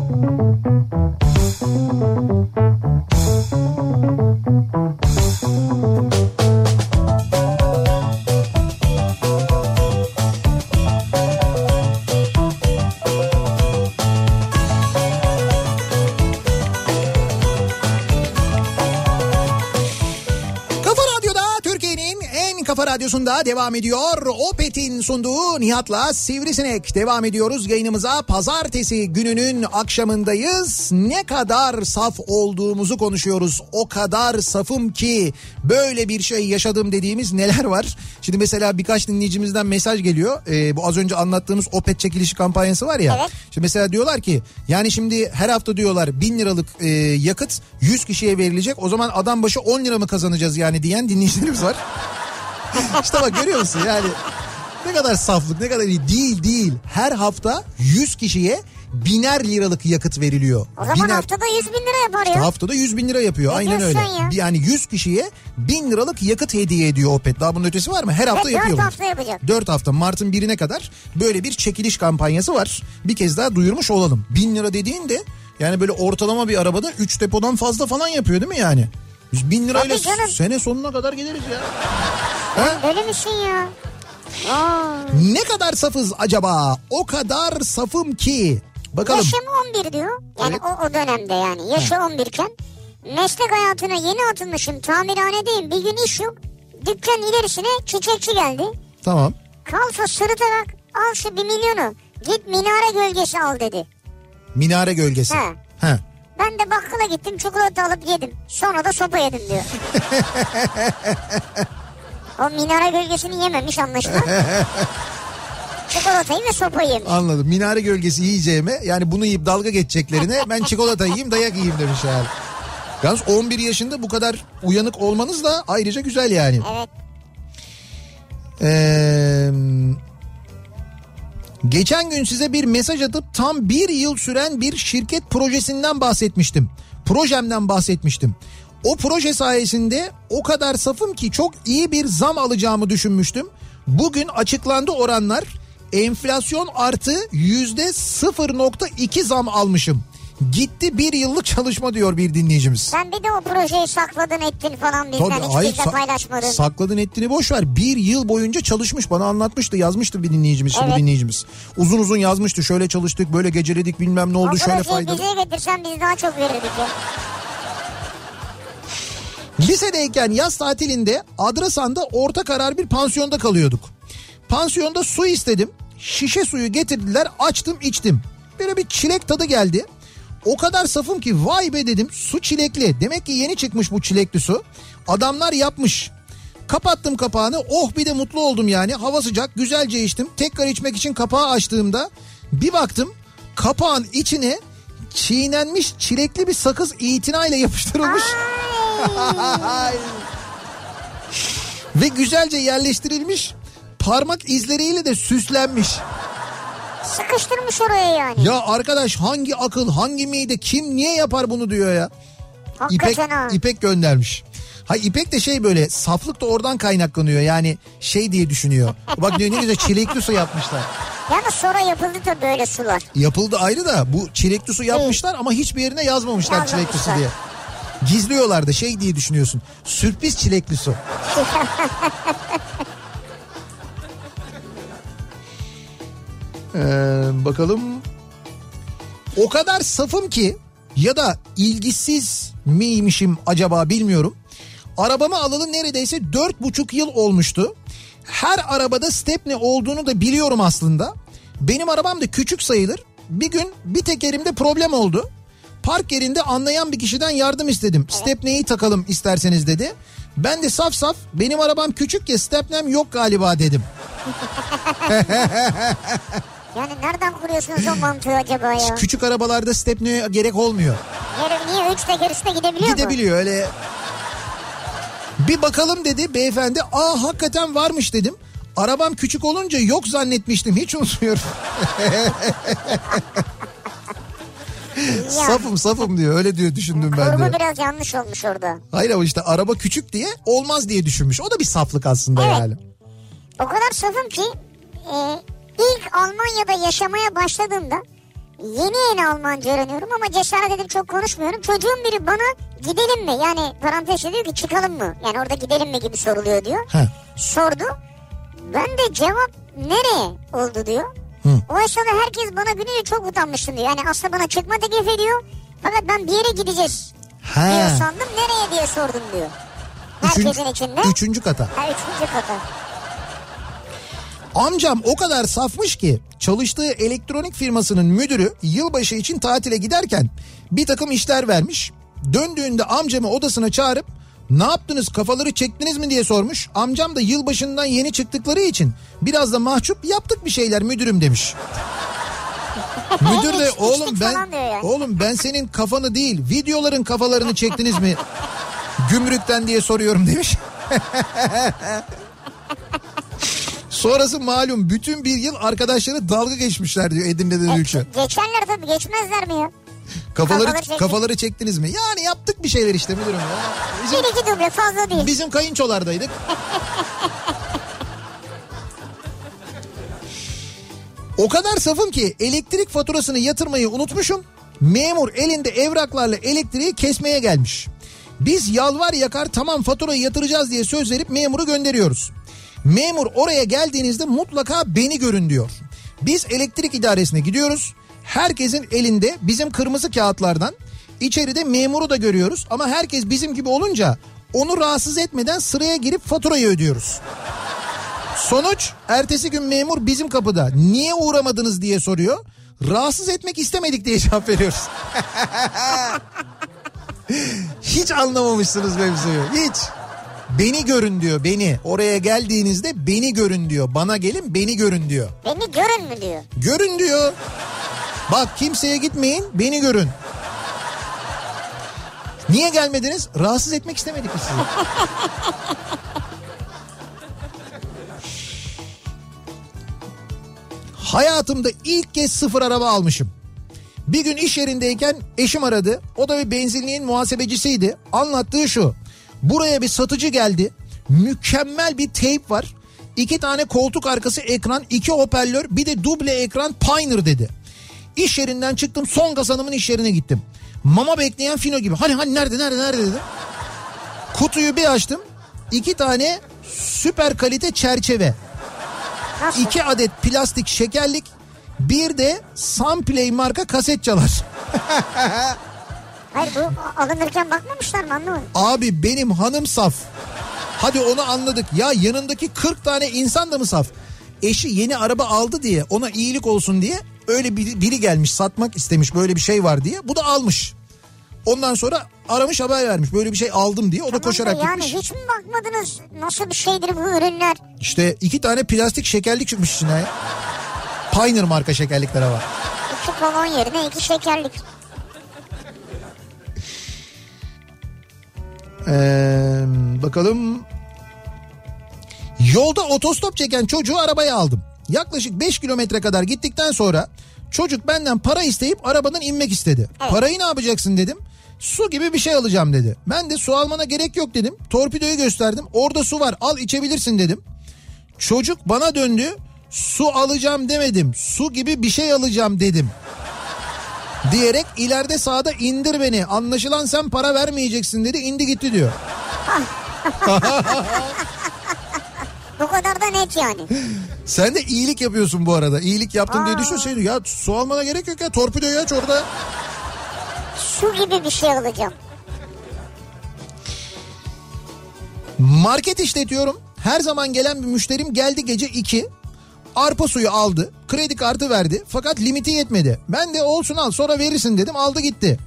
kafa radyosunda devam ediyor. Opet'in sunduğu Nihat'la Sivrisinek devam ediyoruz yayınımıza. Pazartesi gününün akşamındayız. Ne kadar saf olduğumuzu konuşuyoruz. O kadar safım ki böyle bir şey yaşadım dediğimiz neler var? Şimdi mesela birkaç dinleyicimizden mesaj geliyor. Ee, bu az önce anlattığımız Opet çekilişi kampanyası var ya. Evet. Şimdi mesela diyorlar ki yani şimdi her hafta diyorlar bin liralık e, yakıt 100 kişiye verilecek. O zaman adam başı 10 lira mı kazanacağız yani diyen dinleyicilerimiz var. işte bak görüyor musun yani ne kadar saflık ne kadar iyi değil değil. Her hafta 100 kişiye biner liralık yakıt veriliyor. O zaman biner. haftada 100 bin lira yapar İşte ya. haftada 100 bin lira yapıyor. Ne Aynen öyle. ya? Yani 100 kişiye 1000 liralık yakıt hediye ediyor Opet. Daha bunun ötesi var mı? Her hafta yapıyor. 4 bunu. hafta yapacak. 4 hafta Mart'ın birine kadar böyle bir çekiliş kampanyası var. Bir kez daha duyurmuş olalım. 1000 lira dediğin de yani böyle ortalama bir arabada 3 depodan fazla falan yapıyor değil mi yani? Biz 1000 lirayla Tabii canım. sene sonuna kadar gideriz ya. Öyle misin ya? Aa, Ne kadar safız acaba? O kadar safım ki. Bakalım. yaşım 11 diyor. Yani Evet. o, o dönemde yani. Yaşı 11 iken. Meslek hayatına yeni atılmışım. Tamirhanedeyim. Bir gün iş yok. Dükkan ilerisine çiçekçi geldi. Tamam. Kalfa sırıtarak al şu bir milyonu. Git minare gölgesi al dedi. Minare gölgesi. He. He. Ben de bakkala gittim çikolata alıp yedim. Sonra da sopa yedim diyor. o minare gölgesini yememiş anlaşılan. Çikolatayı ve sopayı yemiş. Anladım. Minare gölgesi yiyeceğime yani bunu yiyip dalga geçeceklerine ben çikolata yiyeyim dayak yiyeyim demiş yani. Yalnız 11 yaşında bu kadar uyanık olmanız da ayrıca güzel yani. Evet. Ee, geçen gün size bir mesaj atıp tam bir yıl süren bir şirket projesinden bahsetmiştim. Projemden bahsetmiştim. O proje sayesinde o kadar safım ki çok iyi bir zam alacağımı düşünmüştüm. Bugün açıklandı oranlar. Enflasyon artı yüzde 0.2 zam almışım. Gitti bir yıllık çalışma diyor bir dinleyicimiz. Sen bir de o projeyi sakladın ettin falan bizden Tabii, hiç hayır, sa- paylaşmadın. Sakladın ettiğini boş ver. Bir yıl boyunca çalışmış bana anlatmıştı yazmıştı bir dinleyicimiz Evet. dinleyicimiz. Uzun uzun yazmıştı şöyle çalıştık böyle geceledik bilmem ne oldu o şöyle projeyi faydalı. bize getirsen biz daha çok verirdik ya. Lisedeyken yaz tatilinde Adrasan'da orta karar bir pansiyonda kalıyorduk. Pansiyonda su istedim. Şişe suyu getirdiler açtım içtim. Böyle bir çilek tadı geldi. O kadar safım ki vay be dedim su çilekli. Demek ki yeni çıkmış bu çilekli su. Adamlar yapmış. Kapattım kapağını oh bir de mutlu oldum yani. Hava sıcak güzelce içtim. Tekrar içmek için kapağı açtığımda bir baktım kapağın içine çiğnenmiş çilekli bir sakız itinayla yapıştırılmış. Ve güzelce yerleştirilmiş parmak izleriyle de süslenmiş. Sıkıştırmış oraya yani. Ya arkadaş hangi akıl hangi mide kim niye yapar bunu diyor ya. İpek, Hakikaten ha. İpek göndermiş. Ha İpek de şey böyle saflık da oradan kaynaklanıyor yani şey diye düşünüyor. Bak diyor ne güzel çilekli su yapmışlar. Yalnız sonra yapıldı da böyle sular. Yapıldı ayrı da bu çilekli su yapmışlar ama hiçbir yerine yazmamışlar çilekli su Yazmamışlar. diye. Gizliyorlar da şey diye düşünüyorsun. Sürpriz çilekli su. Ee, bakalım. O kadar safım ki ya da ilgisiz miymişim acaba bilmiyorum. Arabamı alalı neredeyse dört buçuk yıl olmuştu. Her arabada stepne olduğunu da biliyorum aslında. Benim arabam da küçük sayılır. Bir gün bir tekerimde problem oldu. Park yerinde anlayan bir kişiden yardım istedim. Stepneyi takalım isterseniz dedi. Ben de saf saf benim arabam küçük ya stepnem yok galiba dedim. Yani nereden kuruyorsunuz o mantığı acaba ya? Küçük arabalarda stepneye gerek olmuyor. Yarın niye üç teker üstüne gidebiliyor mu? Gidebiliyor öyle. Bir bakalım dedi beyefendi. Aa hakikaten varmış dedim. Arabam küçük olunca yok zannetmiştim. Hiç unutmuyorum. safım safım diyor. Öyle diyor düşündüm ben Kurgu diyor. biraz yanlış olmuş orada. Hayır ama işte araba küçük diye olmaz diye düşünmüş. O da bir saflık aslında Evet. yani. O kadar safım ki e, ilk Almanya'da yaşamaya başladığımda yeni yeni Almanca öğreniyorum ama cesaret edip çok konuşmuyorum. Çocuğun biri bana gidelim mi? Yani parantezde diyor ki çıkalım mı? Yani orada gidelim mi gibi soruluyor diyor. Heh. Sordu. Ben de cevap nereye oldu diyor. Hı. O esnada herkes bana gülünce çok utanmıştım diyor. Yani aslında bana çıkma teklif ediyor. Fakat ben bir yere gideceğiz diyor Ha. sandım. Nereye diye sordum diyor. Üçüncü, Herkesin içinde. üçüncü kata. Ha, üçüncü kata. Amcam o kadar safmış ki çalıştığı elektronik firmasının müdürü yılbaşı için tatile giderken bir takım işler vermiş. Döndüğünde amcamı odasına çağırıp ne yaptınız kafaları çektiniz mi diye sormuş. Amcam da yılbaşından yeni çıktıkları için biraz da mahcup yaptık bir şeyler müdürüm demiş. Müdür de oğlum ben yani." oğlum ben senin kafanı değil videoların kafalarını çektiniz mi gümrükten diye soruyorum demiş. Sonrası malum bütün bir yıl arkadaşları dalga geçmişler diyor Edirne'den Ülke. Geçerler tabii geçmezler mi ya? Kafaları, kafaları çektik. kafaları çektiniz mi? Yani yaptık bir şeyler işte müdürüm ya. Bizim, Bir iki duble fazla değil. bizim kayınçolardaydık. O kadar safım ki elektrik faturasını yatırmayı unutmuşum. Memur elinde evraklarla elektriği kesmeye gelmiş. Biz yalvar yakar tamam faturayı yatıracağız diye söz verip memuru gönderiyoruz. Memur oraya geldiğinizde mutlaka beni görün diyor. Biz elektrik idaresine gidiyoruz. Herkesin elinde bizim kırmızı kağıtlardan içeride memuru da görüyoruz ama herkes bizim gibi olunca onu rahatsız etmeden sıraya girip faturayı ödüyoruz. Sonuç ertesi gün memur bizim kapıda. Niye uğramadınız diye soruyor. Rahatsız etmek istemedik diye cevap veriyoruz. Hiç anlamamışsınız mevzuyu. Hiç. Beni görün diyor beni. Oraya geldiğinizde beni görün diyor. Bana gelin beni görün diyor. Beni görün mü diyor. Görün diyor. Bak kimseye gitmeyin beni görün. Niye gelmediniz? Rahatsız etmek istemedik biz sizi. Hayatımda ilk kez sıfır araba almışım. Bir gün iş yerindeyken eşim aradı. O da bir benzinliğin muhasebecisiydi. Anlattığı şu. Buraya bir satıcı geldi. Mükemmel bir teyp var. İki tane koltuk arkası ekran, iki hoparlör, bir de duble ekran Pioneer dedi. İş yerinden çıktım son gaz hanımın iş yerine gittim. Mama bekleyen fino gibi. Hani hani nerede nerede nerede dedi. Kutuyu bir açtım. İki tane süper kalite çerçeve. Nasıl? iki adet plastik şekerlik. Bir de Sunplay marka kaset çalar. Hayır bu alınırken bakmamışlar mı anlamadım. Abi benim hanım saf. Hadi onu anladık. Ya yanındaki 40 tane insan da mı saf? Eşi yeni araba aldı diye ona iyilik olsun diye öyle biri, biri gelmiş satmak istemiş böyle bir şey var diye. Bu da almış. Ondan sonra aramış haber vermiş böyle bir şey aldım diye o da Tamam koşarak yani gitmiş. hiç mi bakmadınız nasıl bir şeydir bu ürünler? İşte iki tane plastik şekerlik çıkmış içine. Pioneer marka şekerliklere var. İki kolon yerine iki şekerlik. Ee, bakalım. Yolda otostop çeken çocuğu arabaya aldım. Yaklaşık 5 kilometre kadar gittikten sonra çocuk benden para isteyip arabadan inmek istedi. Parayı ne yapacaksın dedim. Su gibi bir şey alacağım dedi. Ben de su almana gerek yok dedim. Torpidoyu gösterdim. Orada su var al içebilirsin dedim. Çocuk bana döndü. Su alacağım demedim. Su gibi bir şey alacağım dedim. Diyerek ileride sağda indir beni. Anlaşılan sen para vermeyeceksin dedi. indi gitti diyor. Bu kadar da net yani. Sen de iyilik yapıyorsun bu arada. İyilik yaptın diye düşünsene. Ya su almana gerek yok ya. Torpidoyu aç orada. Su gibi bir şey alacağım. Market işletiyorum. Her zaman gelen bir müşterim geldi gece 2. Arpa suyu aldı. Kredi kartı verdi. Fakat limiti yetmedi. Ben de olsun al sonra verirsin dedim. Aldı gitti.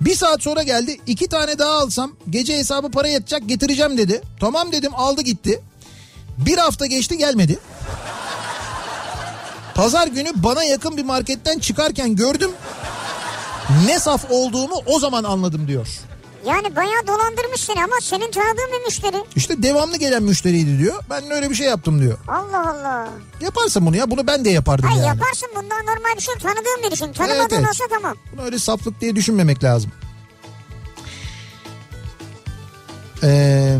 Bir saat sonra geldi. iki tane daha alsam gece hesabı para yatacak getireceğim dedi. Tamam dedim aldı gitti. Bir hafta geçti gelmedi. Pazar günü bana yakın bir marketten çıkarken gördüm. Ne saf olduğumu o zaman anladım diyor. Yani bayağı dolandırmış seni ama senin tanıdığın bir müşteri. İşte devamlı gelen müşteriydi diyor. Ben öyle bir şey yaptım diyor. Allah Allah. Yaparsın bunu ya bunu ben de yapardım Hayır yani. yaparsın bundan normal bir şey yok. Tanıdığın biri şimdi. Tanımadığın Evet, evet. olsa tamam. Bunu öyle saflık diye düşünmemek lazım. Ee,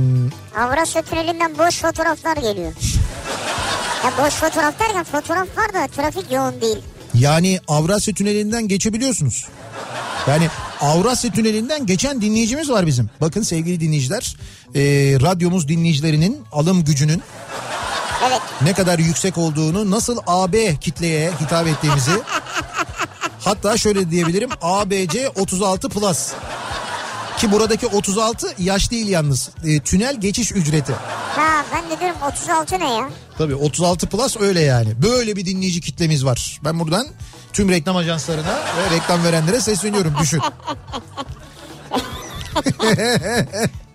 Avrasya Tüneli'nden boş fotoğraflar geliyor. ya boş fotoğraf derken fotoğraf var da trafik yoğun değil. Yani Avrasya Tüneli'nden geçebiliyorsunuz. Yani Avrasya Tüneli'nden geçen dinleyicimiz var bizim. Bakın sevgili dinleyiciler, ee, radyomuz dinleyicilerinin alım gücünün Evet. ne kadar yüksek olduğunu, nasıl AB kitleye hitap ettiğimizi hatta şöyle diyebilirim ABC 36 plus ki buradaki 36 yaş değil yalnız Ee, tünel geçiş ücreti. Ha ben de diyorum 36 ne ya? Tabii 36 plus öyle yani. Böyle bir dinleyici kitlemiz var. Ben buradan tüm reklam ajanslarına ve reklam verenlere sesleniyorum düşün.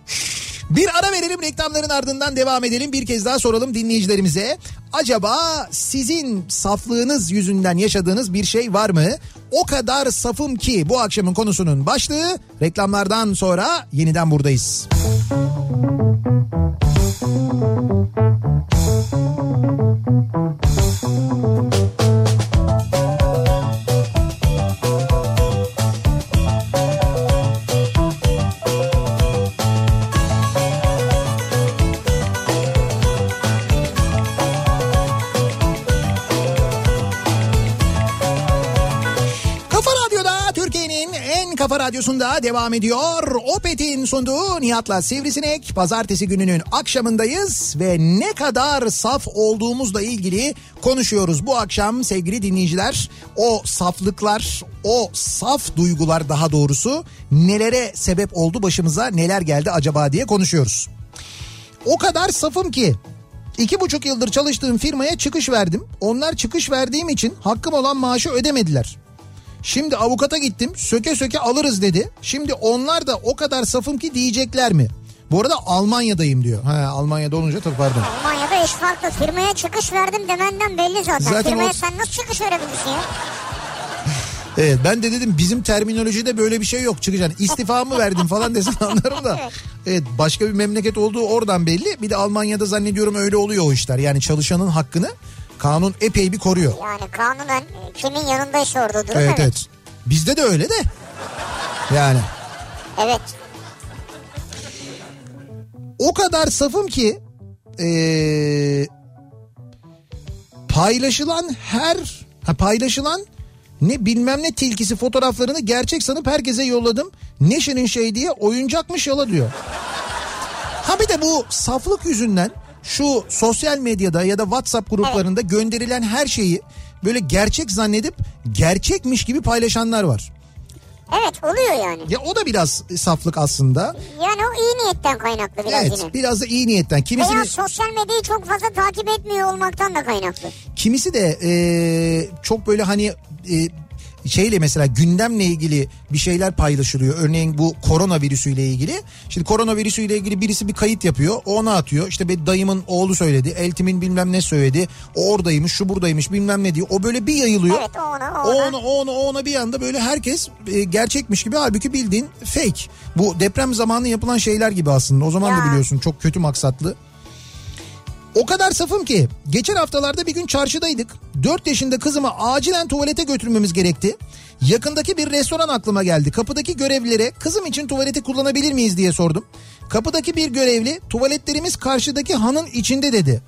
Bir ara verelim reklamların ardından devam edelim. Bir kez daha soralım dinleyicilerimize. Acaba sizin saflığınız yüzünden yaşadığınız bir şey var mı? O kadar safım ki bu akşamın konusunun başlığı reklamlardan sonra yeniden buradayız. Kafa Radyosu'nda devam ediyor. Opet'in sunduğu Nihat'la Sivrisinek. Pazartesi gününün akşamındayız ve ne kadar saf olduğumuzla ilgili konuşuyoruz. Bu akşam sevgili dinleyiciler o saflıklar, o saf duygular daha doğrusu nelere sebep oldu başımıza neler geldi acaba diye konuşuyoruz. O kadar safım ki iki buçuk yıldır çalıştığım firmaya çıkış verdim. Onlar çıkış verdiğim için hakkım olan maaşı ödemediler. Şimdi avukata gittim söke söke alırız dedi. Şimdi onlar da o kadar safım ki diyecekler mi? Bu arada Almanya'dayım diyor. Ha, Almanya'da olunca tabii pardon. Almanya'da iş farklı. Firmaya çıkış verdim demenden belli zaten. Zaten Firmaya o- sen nasıl çıkış verebilirsin ya? Evet ben de dedim bizim terminolojide böyle bir şey yok çıkacaksın. İstifamı verdim falan desen anlarım da. Evet başka bir memleket olduğu oradan belli. Bir de Almanya'da zannediyorum öyle oluyor o işler. Yani çalışanın hakkını kanun epey bir koruyor. Yani kanunen e, kimin yanındaysa orada durur. Evet evet. Bizde de öyle de. Yani Evet. o kadar safım ki ee, paylaşılan her ha, paylaşılan ne bilmem ne tilkisi fotoğraflarını gerçek sanıp herkese yolladım. Neşe'nin şey diye oyuncakmış yala diyor. Ha bir de bu saflık yüzünden şu sosyal medyada ya da WhatsApp gruplarında gönderilen her şeyi böyle gerçek zannedip gerçekmiş gibi paylaşanlar var. Evet oluyor yani. Ya o da biraz saflık aslında. Yani o iyi niyetten kaynaklı biraz Evet yine. biraz da iyi niyetten. Kimisini Veya sosyal medyayı çok fazla takip etmiyor olmaktan da kaynaklı. Kimisi de e, çok böyle hani e, şeyle mesela gündemle ilgili bir şeyler paylaşılıyor. Örneğin bu koronavirüsüyle ilgili. Şimdi koronavirüsüyle ilgili birisi bir kayıt yapıyor. O ona atıyor. İşte bir dayımın oğlu söyledi. Eltimin bilmem ne söyledi. O oradaymış, şu buradaymış bilmem ne diyor. O böyle bir yayılıyor. Evet o ona o ona. ona, o ona, o ona bir anda böyle herkes e, gerçekmiş gibi halbuki bildiğin fake. Bu deprem zamanı yapılan şeyler gibi aslında. O zaman da Ya. biliyorsun çok kötü maksatlı. O kadar safım ki geçen haftalarda bir gün çarşıdaydık. 4 yaşında kızımı acilen tuvalete götürmemiz gerekti. Yakındaki bir restoran aklıma geldi. Kapıdaki görevlilere kızım için tuvaleti kullanabilir miyiz diye sordum. Kapıdaki bir görevli tuvaletlerimiz karşıdaki hanın içinde dedi.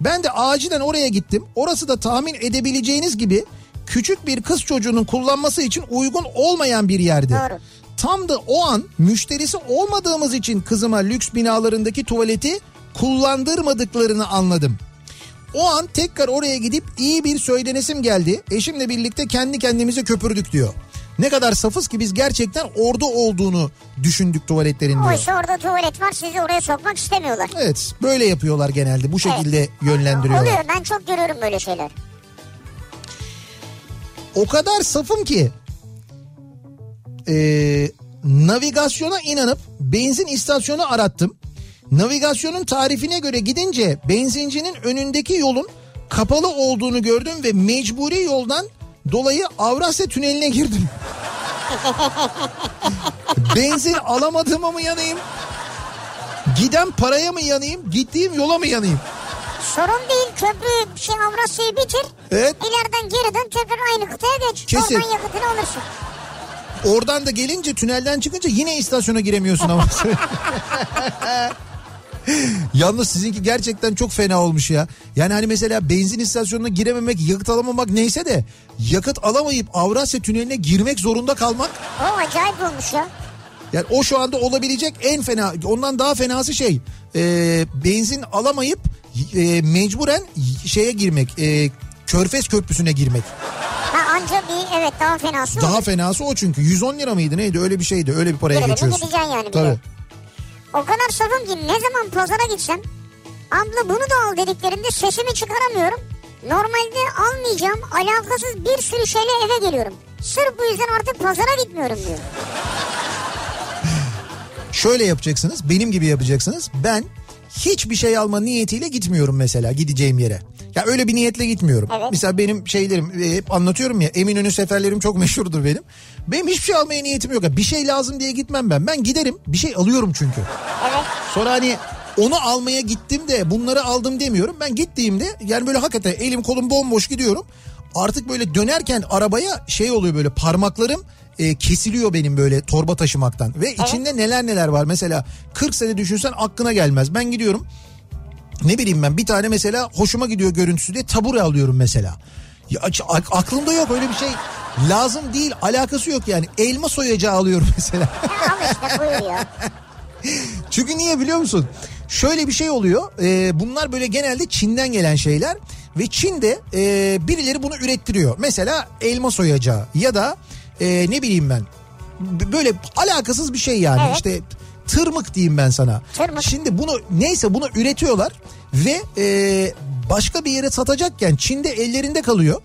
Ben de acilen oraya gittim. Orası da tahmin edebileceğiniz gibi küçük bir kız çocuğunun kullanması için uygun olmayan bir yerdi. Doğru. Tam da o an müşterisi olmadığımız için kızıma lüks binalarındaki tuvaleti kullandırmadıklarını anladım. O an tekrar oraya gidip iyi bir söylenesim geldi. Eşimle birlikte kendi kendimize köpürdük diyor. Ne kadar safız ki biz gerçekten orada olduğunu düşündük tuvaletlerin diyor. Oysa orada tuvalet var sizi oraya sokmak istemiyorlar. Evet böyle yapıyorlar genelde bu şekilde yönlendiriyorlar. Oluyor ben çok görüyorum böyle şeyler. O kadar safım ki ee, navigasyona inanıp benzin istasyonu arattım. Navigasyonun tarifine göre gidince benzincinin önündeki yolun kapalı olduğunu gördüm ve mecburi yoldan dolayı Avrasya Tüneli'ne girdim. Benzin alamadığıma mı yanayım? Giden paraya mı yanayım? Gittiğim yola mı yanayım? Sorun değil köprü şey Avrasya'yı bitir. Evet. İleriden geri dön tekrar aynı kıtaya geç. Kesin. Oradan yakıtını alırsın. Oradan da gelince tünelden çıkınca yine istasyona giremiyorsun ama. Yalnız sizinki gerçekten çok fena olmuş ya. Yani hani mesela benzin istasyonuna girememek, yakıt alamamak neyse de yakıt alamayıp Avrasya Tüneli'ne girmek zorunda kalmak O acayip olmuş ya. yani o şu anda olabilecek en fena ondan daha fenası şey e, benzin alamayıp e, mecburen şeye girmek e, Körfez Köprüsü'ne girmek. Ha anca bir evet daha fenası Daha olur. fenası o çünkü 110 lira mıydı neydi öyle bir şeydi öyle bir paraya Birebir geçiyorsun. gideceksin yani Tabii. O kadar safım ki ne zaman pazara gitsem abla bunu da al dediklerinde sesimi çıkaramıyorum. Normalde almayacağım alakasız bir sürü şeyle eve geliyorum. Sırf bu yüzden artık pazara gitmiyorum diyor. Şöyle yapacaksınız benim gibi yapacaksınız. Ben hiçbir şey alma niyetiyle gitmiyorum mesela gideceğim yere. Ya öyle bir niyetle gitmiyorum. Evet. Mesela benim şeylerim e, hep anlatıyorum ya Eminönü seferlerim çok meşhurdur benim. Benim hiçbir şey almaya niyetim yok. Bir şey lazım diye gitmem ben. Ben giderim bir şey alıyorum çünkü. Evet. Sonra hani onu almaya gittim de bunları aldım demiyorum. Ben gittiğimde yani böyle hakikaten elim kolum bomboş gidiyorum. Artık böyle dönerken arabaya şey oluyor böyle parmaklarım e, kesiliyor benim böyle torba taşımaktan. Ve içinde neler neler var. Mesela 40 sene düşünsen aklına gelmez. Ben gidiyorum ne bileyim ben bir tane mesela hoşuma gidiyor görüntüsü diye tabure alıyorum mesela. Ya, aklımda yok öyle bir şey. Lazım değil alakası yok yani. Elma soyacağı alıyorum mesela. Çünkü niye biliyor musun? Şöyle bir şey oluyor. Ee, bunlar böyle genelde Çin'den gelen şeyler. Ve Çin'de e, birileri bunu ürettiriyor. Mesela elma soyacağı ya da e, ne bileyim ben böyle alakasız bir şey yani. Evet. İşte tırmık diyeyim ben sana. Tırmık. Şimdi bunu neyse bunu üretiyorlar ve e, başka bir yere satacakken Çin'de ellerinde kalıyor.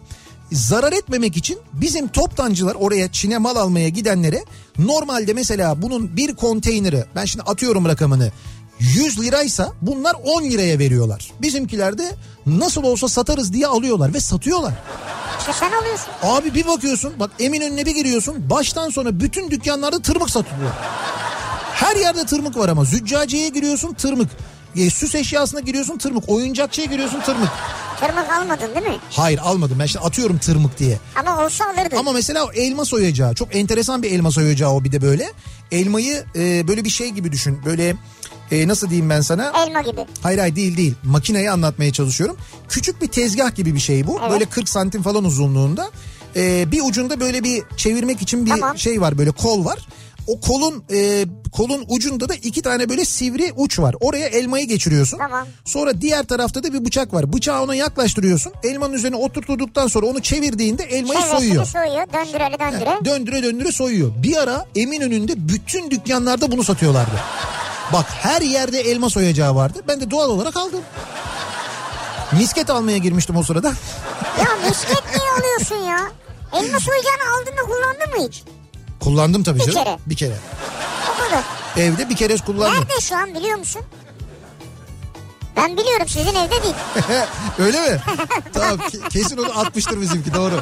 Zarar etmemek için bizim toptancılar oraya Çin'e mal almaya gidenlere normalde mesela bunun bir konteyneri ben şimdi atıyorum rakamını 100 liraysa bunlar 10 liraya veriyorlar. Bizimkiler de nasıl olsa satarız diye alıyorlar ve satıyorlar. İşte sen alıyorsun. Abi bir bakıyorsun bak Eminönü'ne bir giriyorsun baştan sona bütün dükkanlarda tırmık satılıyor. Her yerde tırmık var ama züccaciyeye giriyorsun tırmık. E, süs eşyasına giriyorsun tırmık. Oyuncakçıya giriyorsun tırmık. Tırmık almadın değil mi? Hayır almadım ben şimdi atıyorum tırmık diye. Ama olsa alırdın. Ama mesela o elma soyacağı çok enteresan bir elma soyacağı o bir de böyle. Elmayı e, böyle bir şey gibi düşün. Böyle e, nasıl diyeyim ben sana? Elma gibi. Hayır hayır değil değil. Makineyi anlatmaya çalışıyorum. Küçük bir tezgah gibi bir şey bu. Evet. Böyle 40 santim falan uzunluğunda. Ee, bir ucunda böyle bir çevirmek için bir Tamam. şey var böyle kol var. O kolun e, kolun ucunda da iki tane böyle sivri uç var. Oraya elmayı geçiriyorsun. Tamam. Sonra diğer tarafta da bir bıçak var. Bıçağı ona yaklaştırıyorsun. Elmanın üzerine oturturduktan sonra onu çevirdiğinde elmayı Çevresini soyuyor. soyuyor. Döndüreli döndüre. Döndüre döndüre soyuyor. Bir ara Eminönü'nde bütün dükkanlarda bunu satıyorlardı. Bak her yerde elma soyacağı vardı. Ben de doğal olarak aldım. Misket almaya girmiştim o sırada. ya misket niye alıyorsun ya? Elma soyacağını aldın da kullandın mı hiç? Kullandım tabii Bir canım. kere. Bir kere. O kadar. Evde bir kere kullandım. Nerede şu an biliyor musun? Ben biliyorum sizin evde değil. Öyle mi? tamam ke- kesin onu atmıştır bizimki doğru.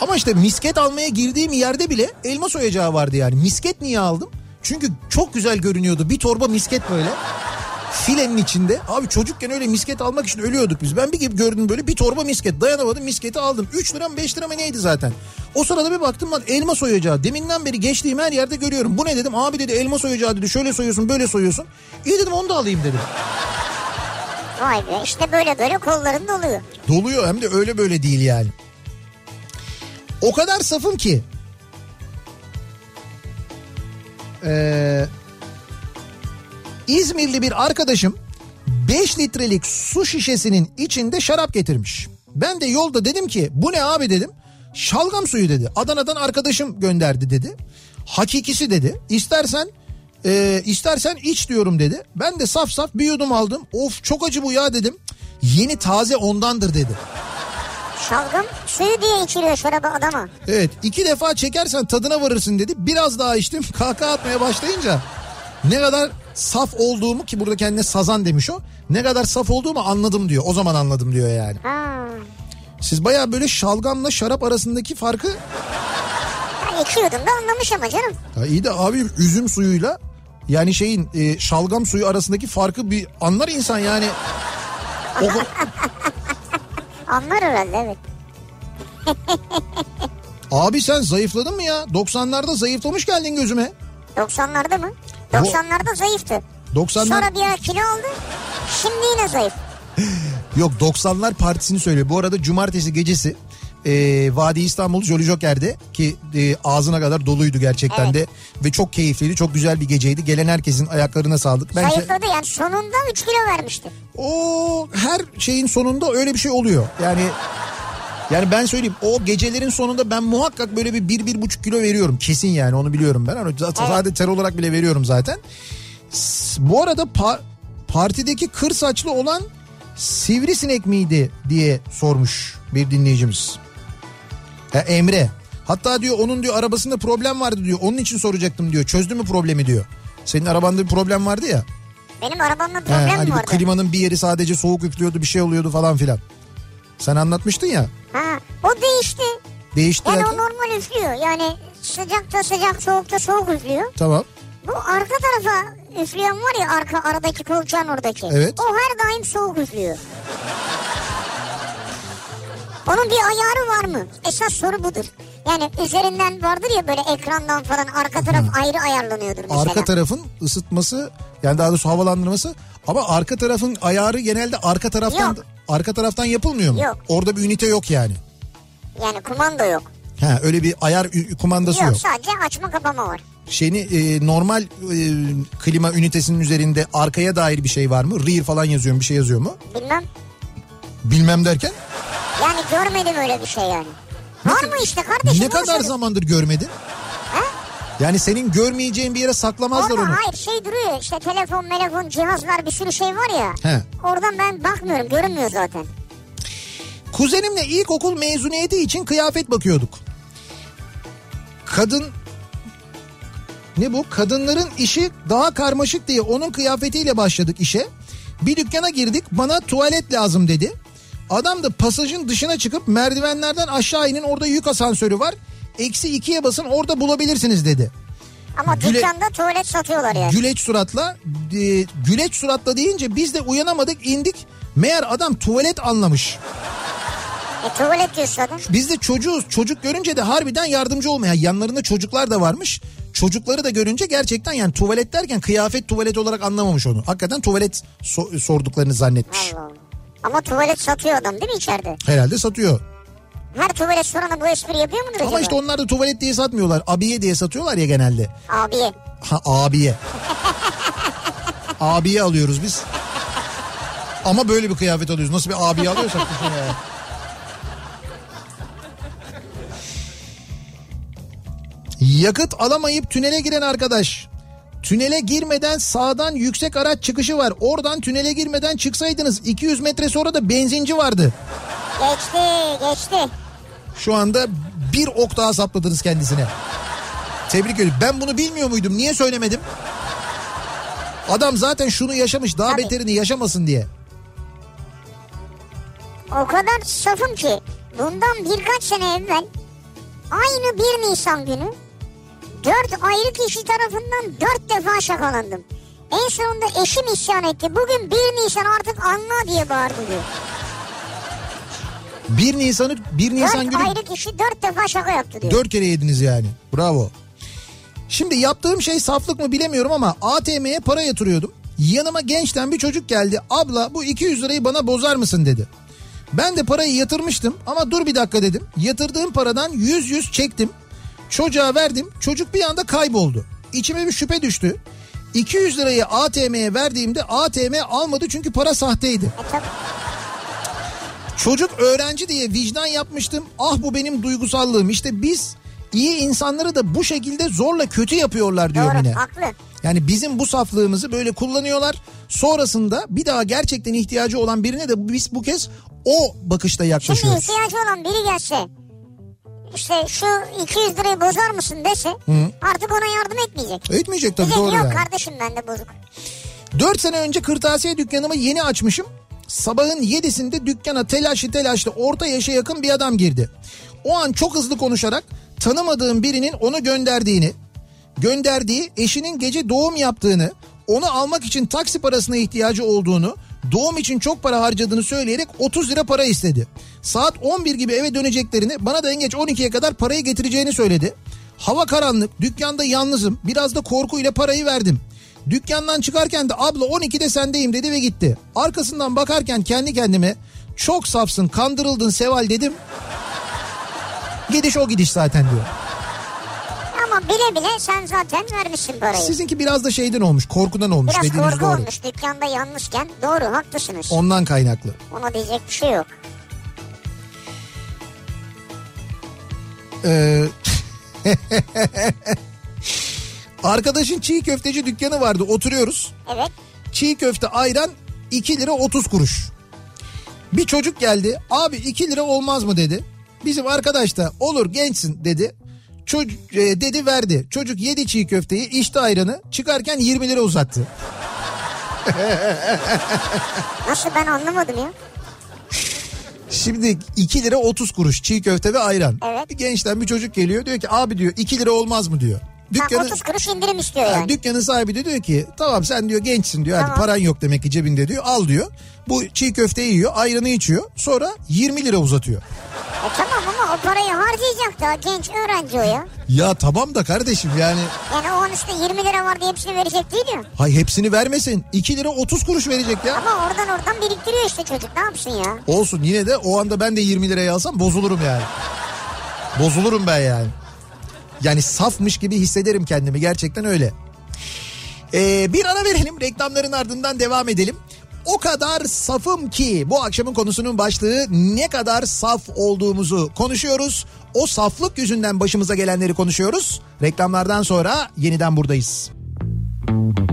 Ama işte misket almaya girdiğim yerde bile elma soyacağı vardı yani. Misket niye aldım? Çünkü çok güzel görünüyordu. Bir torba misket böyle. Filenin içinde. Abi çocukken öyle misket almak için ölüyorduk biz. Ben bir gibi gördüm böyle bir torba misket. Dayanamadım misketi aldım. 3 lira mı 5 lira mı neydi zaten. O sırada bir baktım lan elma soyacağı. Deminden beri geçtiğim her yerde görüyorum. Bu ne dedim? Abi dedi elma soyacağı dedi. Şöyle soyuyorsun böyle soyuyorsun. İyi dedim onu da alayım dedim. Vay be işte böyle böyle kolların doluyor. Doluyor hem de öyle böyle değil yani. O kadar safım ki. Ee, İzmirli bir arkadaşım 5 litrelik su şişesinin içinde şarap getirmiş. Ben de yolda dedim ki bu ne abi dedim. Şalgam suyu dedi. Adana'dan arkadaşım gönderdi dedi. Hakikisi dedi. İstersen e, istersen iç diyorum dedi. Ben de saf saf bir yudum aldım. Of çok acı bu ya dedim. Yeni taze ondandır dedi. Şalgam suyu diye içiliyor şarabı adama. Evet iki defa çekersen tadına varırsın dedi. Biraz daha içtim kahkaha atmaya başlayınca ne kadar saf olduğumu ki burada kendine sazan demiş o. Ne kadar saf olduğumu anladım diyor. O zaman anladım diyor yani. Ha. Siz baya böyle şalgamla şarap arasındaki farkı Ben içiyordum da anlamış ama canım. ya iyi de abi üzüm suyuyla yani şeyin e, şalgam suyu arasındaki farkı bir anlar insan yani. O, Anlar herhalde evet. abi sen zayıfladın mı ya? 90'larda zayıflamış geldin gözüme. 90'larda mı? 90'larda zayıftı. 90'lar Sonra bir ara kilo aldı. Şimdi yine zayıf. Yok 90'lar partisini söylüyor. Bu arada cumartesi gecesi e, Vadi İstanbul Jolly Joker'de ki e, ağzına kadar doluydu gerçekten Evet. de ve çok keyifliydi. Çok güzel bir geceydi. Gelen herkesin ayaklarına sağlık. Bence Zayıfladı yani sonunda 3 kilo vermişti. o her şeyin sonunda öyle bir şey oluyor. Yani yani ben söyleyeyim o gecelerin sonunda ben muhakkak böyle bir bir, bir buçuk kilo veriyorum. Kesin yani onu biliyorum ben. Hani zaten sadece ter olarak bile veriyorum zaten. Bu arada pa- partideki kır saçlı olan sivrisinek miydi diye sormuş bir dinleyicimiz. Ha, Emre. Hatta diyor onun diyor arabasında problem vardı diyor. Onun için soracaktım diyor. Çözdü mü problemi diyor. Senin arabanda bir problem vardı ya. Benim arabamda problem hani mi vardı? klimanın bir yeri sadece soğuk üflüyordu bir şey oluyordu falan filan. Sen anlatmıştın ya. Ha, o değişti. Değişti Yani derken- o normal üflüyor. Yani sıcakta sıcak soğukta soğuk üflüyor. Tamam. Bu arka tarafa üfleyen var ya arka aradaki kolçağın oradaki. Evet. O her daim soğuk üflüyor. Onun bir ayarı var mı? Esas soru budur. Yani üzerinden vardır ya böyle ekrandan falan arka taraf ayrı ayarlanıyordur mesela. Arka tarafın ısıtması yani daha doğrusu havalandırması ama arka tarafın ayarı genelde arka taraftan Yok. arka taraftan yapılmıyor mu? Yok. Orada bir ünite yok yani. Yani kumanda yok. Ha öyle bir ayar kumandası Yok, yok. sadece açma kapama var. Şeyini e, normal e, klima ünitesinin üzerinde arkaya dair bir şey var mı? Rear falan yazıyor mu? Bir şey yazıyor mu? Bilmem. Bilmem derken. Yani görmedim öyle bir şey yani. Var mı işte kardeşim? Ne kadar söyle. zamandır görmedin? Ha? Yani senin görmeyeceğin bir yere saklamazlar Orada onu. hayır şey duruyor işte telefon, telefon, cihazlar bir sürü şey var ya. He. Oradan ben bakmıyorum görünmüyor zaten. Kuzenimle ilkokul mezuniyeti için kıyafet bakıyorduk. Kadın ne bu? Kadınların işi daha karmaşık diye onun kıyafetiyle başladık işe. Bir dükkana girdik bana tuvalet lazım dedi. Adam da pasajın dışına çıkıp merdivenlerden aşağı inin orada yük asansörü var. Eksi ikiye basın orada bulabilirsiniz dedi. Ama Güle- dükkanda tuvalet satıyorlar yani. Güleç suratla e, güleç suratla deyince biz de uyanamadık indik. Meğer adam tuvalet anlamış. E tuvalet diyor zaten. Biz de çocuğuz. Çocuk görünce de harbiden yardımcı olmaya. Yanlarında çocuklar da varmış. Çocukları da görünce gerçekten yani tuvalet derken kıyafet tuvalet olarak anlamamış onu. Hakikaten tuvalet so- sorduklarını zannetmiş. Allah Allah. Ama tuvalet satıyor adam değil mi içeride? Herhalde satıyor. Her tuvalet sorana bu espri yapıyor mudur acaba? Ama işte onlar da tuvalet diye satmıyorlar. Abiye diye satıyorlar ya genelde. Abiye. Ha abiye. abiye alıyoruz biz. Ama böyle bir kıyafet alıyoruz. Nasıl bir abiye alıyorsak düşün ya. Yakıt alamayıp tünele giren arkadaş. Tünele girmeden sağdan yüksek araç çıkışı var. Oradan tünele girmeden çıksaydınız 200 metre sonra da benzinci vardı. Geçti geçti. Şu anda bir ok daha sapladınız kendisine. Tebrik ediyorum. Ben bunu bilmiyor muydum? Niye söylemedim? Adam zaten şunu yaşamış daha Tabii. beterini yaşamasın diye. O kadar safım ki bundan birkaç sene evvel aynı 1 Nisan günü dört ayrı kişi tarafından dört defa şakalandım. En sonunda eşim isyan etti. Bugün 1 Nisan artık anla diye bağırdı diyor. 1 Nisan'ı 1 Nisan Dört günü ayrı kişi dört defa şaka yaptı diyor. 4 kere yediniz yani. Bravo. Şimdi yaptığım şey saflık mı bilemiyorum ama ATM'ye para yatırıyordum. Yanıma gençten bir çocuk geldi. Abla bu 200 lirayı bana bozar mısın dedi. Ben de parayı yatırmıştım ama dur bir dakika dedim. Yatırdığım paradan 100 100 çektim. Çocuğa verdim. Çocuk bir anda kayboldu. İçime bir şüphe düştü. 200 lirayı ATM'ye verdiğimde ATM almadı çünkü para sahteydi. Çocuk öğrenci diye vicdan yapmıştım. Ah bu benim duygusallığım. İşte biz iyi insanları da bu şekilde zorla kötü yapıyorlar diyor Doğru Mine. haklı. Yani bizim bu saflığımızı böyle kullanıyorlar. Sonrasında bir daha gerçekten ihtiyacı olan birine de biz bu kez o bakışta Şimdi yaklaşıyoruz. ihtiyacı olan biri gelse işte şu 200 lirayı bozar mısın dese artık ona yardım etmeyecek. Etmeyecek tabii Diyecek doğru yok yani. kardeşim bende bozuk. 4 sene önce kırtasiye dükkanımı yeni açmışım. Sabahın 7'sinde dükkana telaşlı telaşlı orta yaşa yakın bir adam girdi. O an çok hızlı konuşarak tanımadığım birinin onu gönderdiğini, gönderdiği eşinin gece doğum yaptığını, onu almak için taksi parasına ihtiyacı olduğunu, doğum için çok para harcadığını söyleyerek 30 lira para istedi. Saat 11 gibi eve döneceklerini, bana da en geç 12'ye kadar parayı getireceğini söyledi. Hava karanlık, dükkanda yalnızım, biraz da korkuyla parayı verdim. Dükkandan çıkarken de abla 12'de sendeyim dedi ve gitti. Arkasından bakarken kendi kendime çok safsın kandırıldın Seval dedim. Gidiş o gidiş zaten diyor. Ama bile bile sen zaten vermişsin parayı. Sizinki biraz da şeyden olmuş korkudan olmuş Biraz dediğiniz korku doğru. olmuş dükkanda yalnızken. Doğru haklısınız. Ondan kaynaklı. Ona diyecek bir şey yok. Ee, arkadaşın çiğ köfteci dükkanı vardı oturuyoruz. Evet. Çiğ köfte ayran 2 lira 30 kuruş. Bir çocuk geldi abi 2 lira olmaz mı dedi. Bizim arkadaş da olur gençsin dedi. Çocuk e, dedi verdi. Çocuk yedi çiğ köfteyi içti ayranı çıkarken 20 lira uzattı. Nasıl ben anlamadım ya. Şimdi 2 lira 30 kuruş çiğ köfte ve ayran. Evet. Bir gençten bir çocuk geliyor diyor ki abi diyor 2 lira olmaz mı diyor. Ha, Dükkanı, 30 kuruş indirim istiyor Ha, yani. dükkanın sahibi de diyor ki tamam sen diyor gençsin diyor hadi Tamam. paran yok demek ki cebinde diyor al diyor. Bu çiğ köfteyi yiyor ayranı içiyor sonra 20 lira uzatıyor. E tamam ama parayı harcayacak da genç öğrenci o ya. Ya tamam da kardeşim yani. Yani o an işte 20 lira var diye hepsini verecek değil ya. Hay hepsini vermesin. 2 lira 30 kuruş verecek ya. Ama oradan oradan biriktiriyor işte çocuk ne yapsın ya. Olsun yine de o anda ben de 20 liraya alsam bozulurum yani. Bozulurum ben yani. Yani safmış gibi hissederim kendimi gerçekten öyle. Ee, bir ara verelim reklamların ardından devam edelim. O kadar safım ki bu akşamın konusunun başlığı ne kadar saf olduğumuzu konuşuyoruz. O saflık yüzünden başımıza gelenleri konuşuyoruz. Reklamlardan sonra yeniden buradayız. Müzik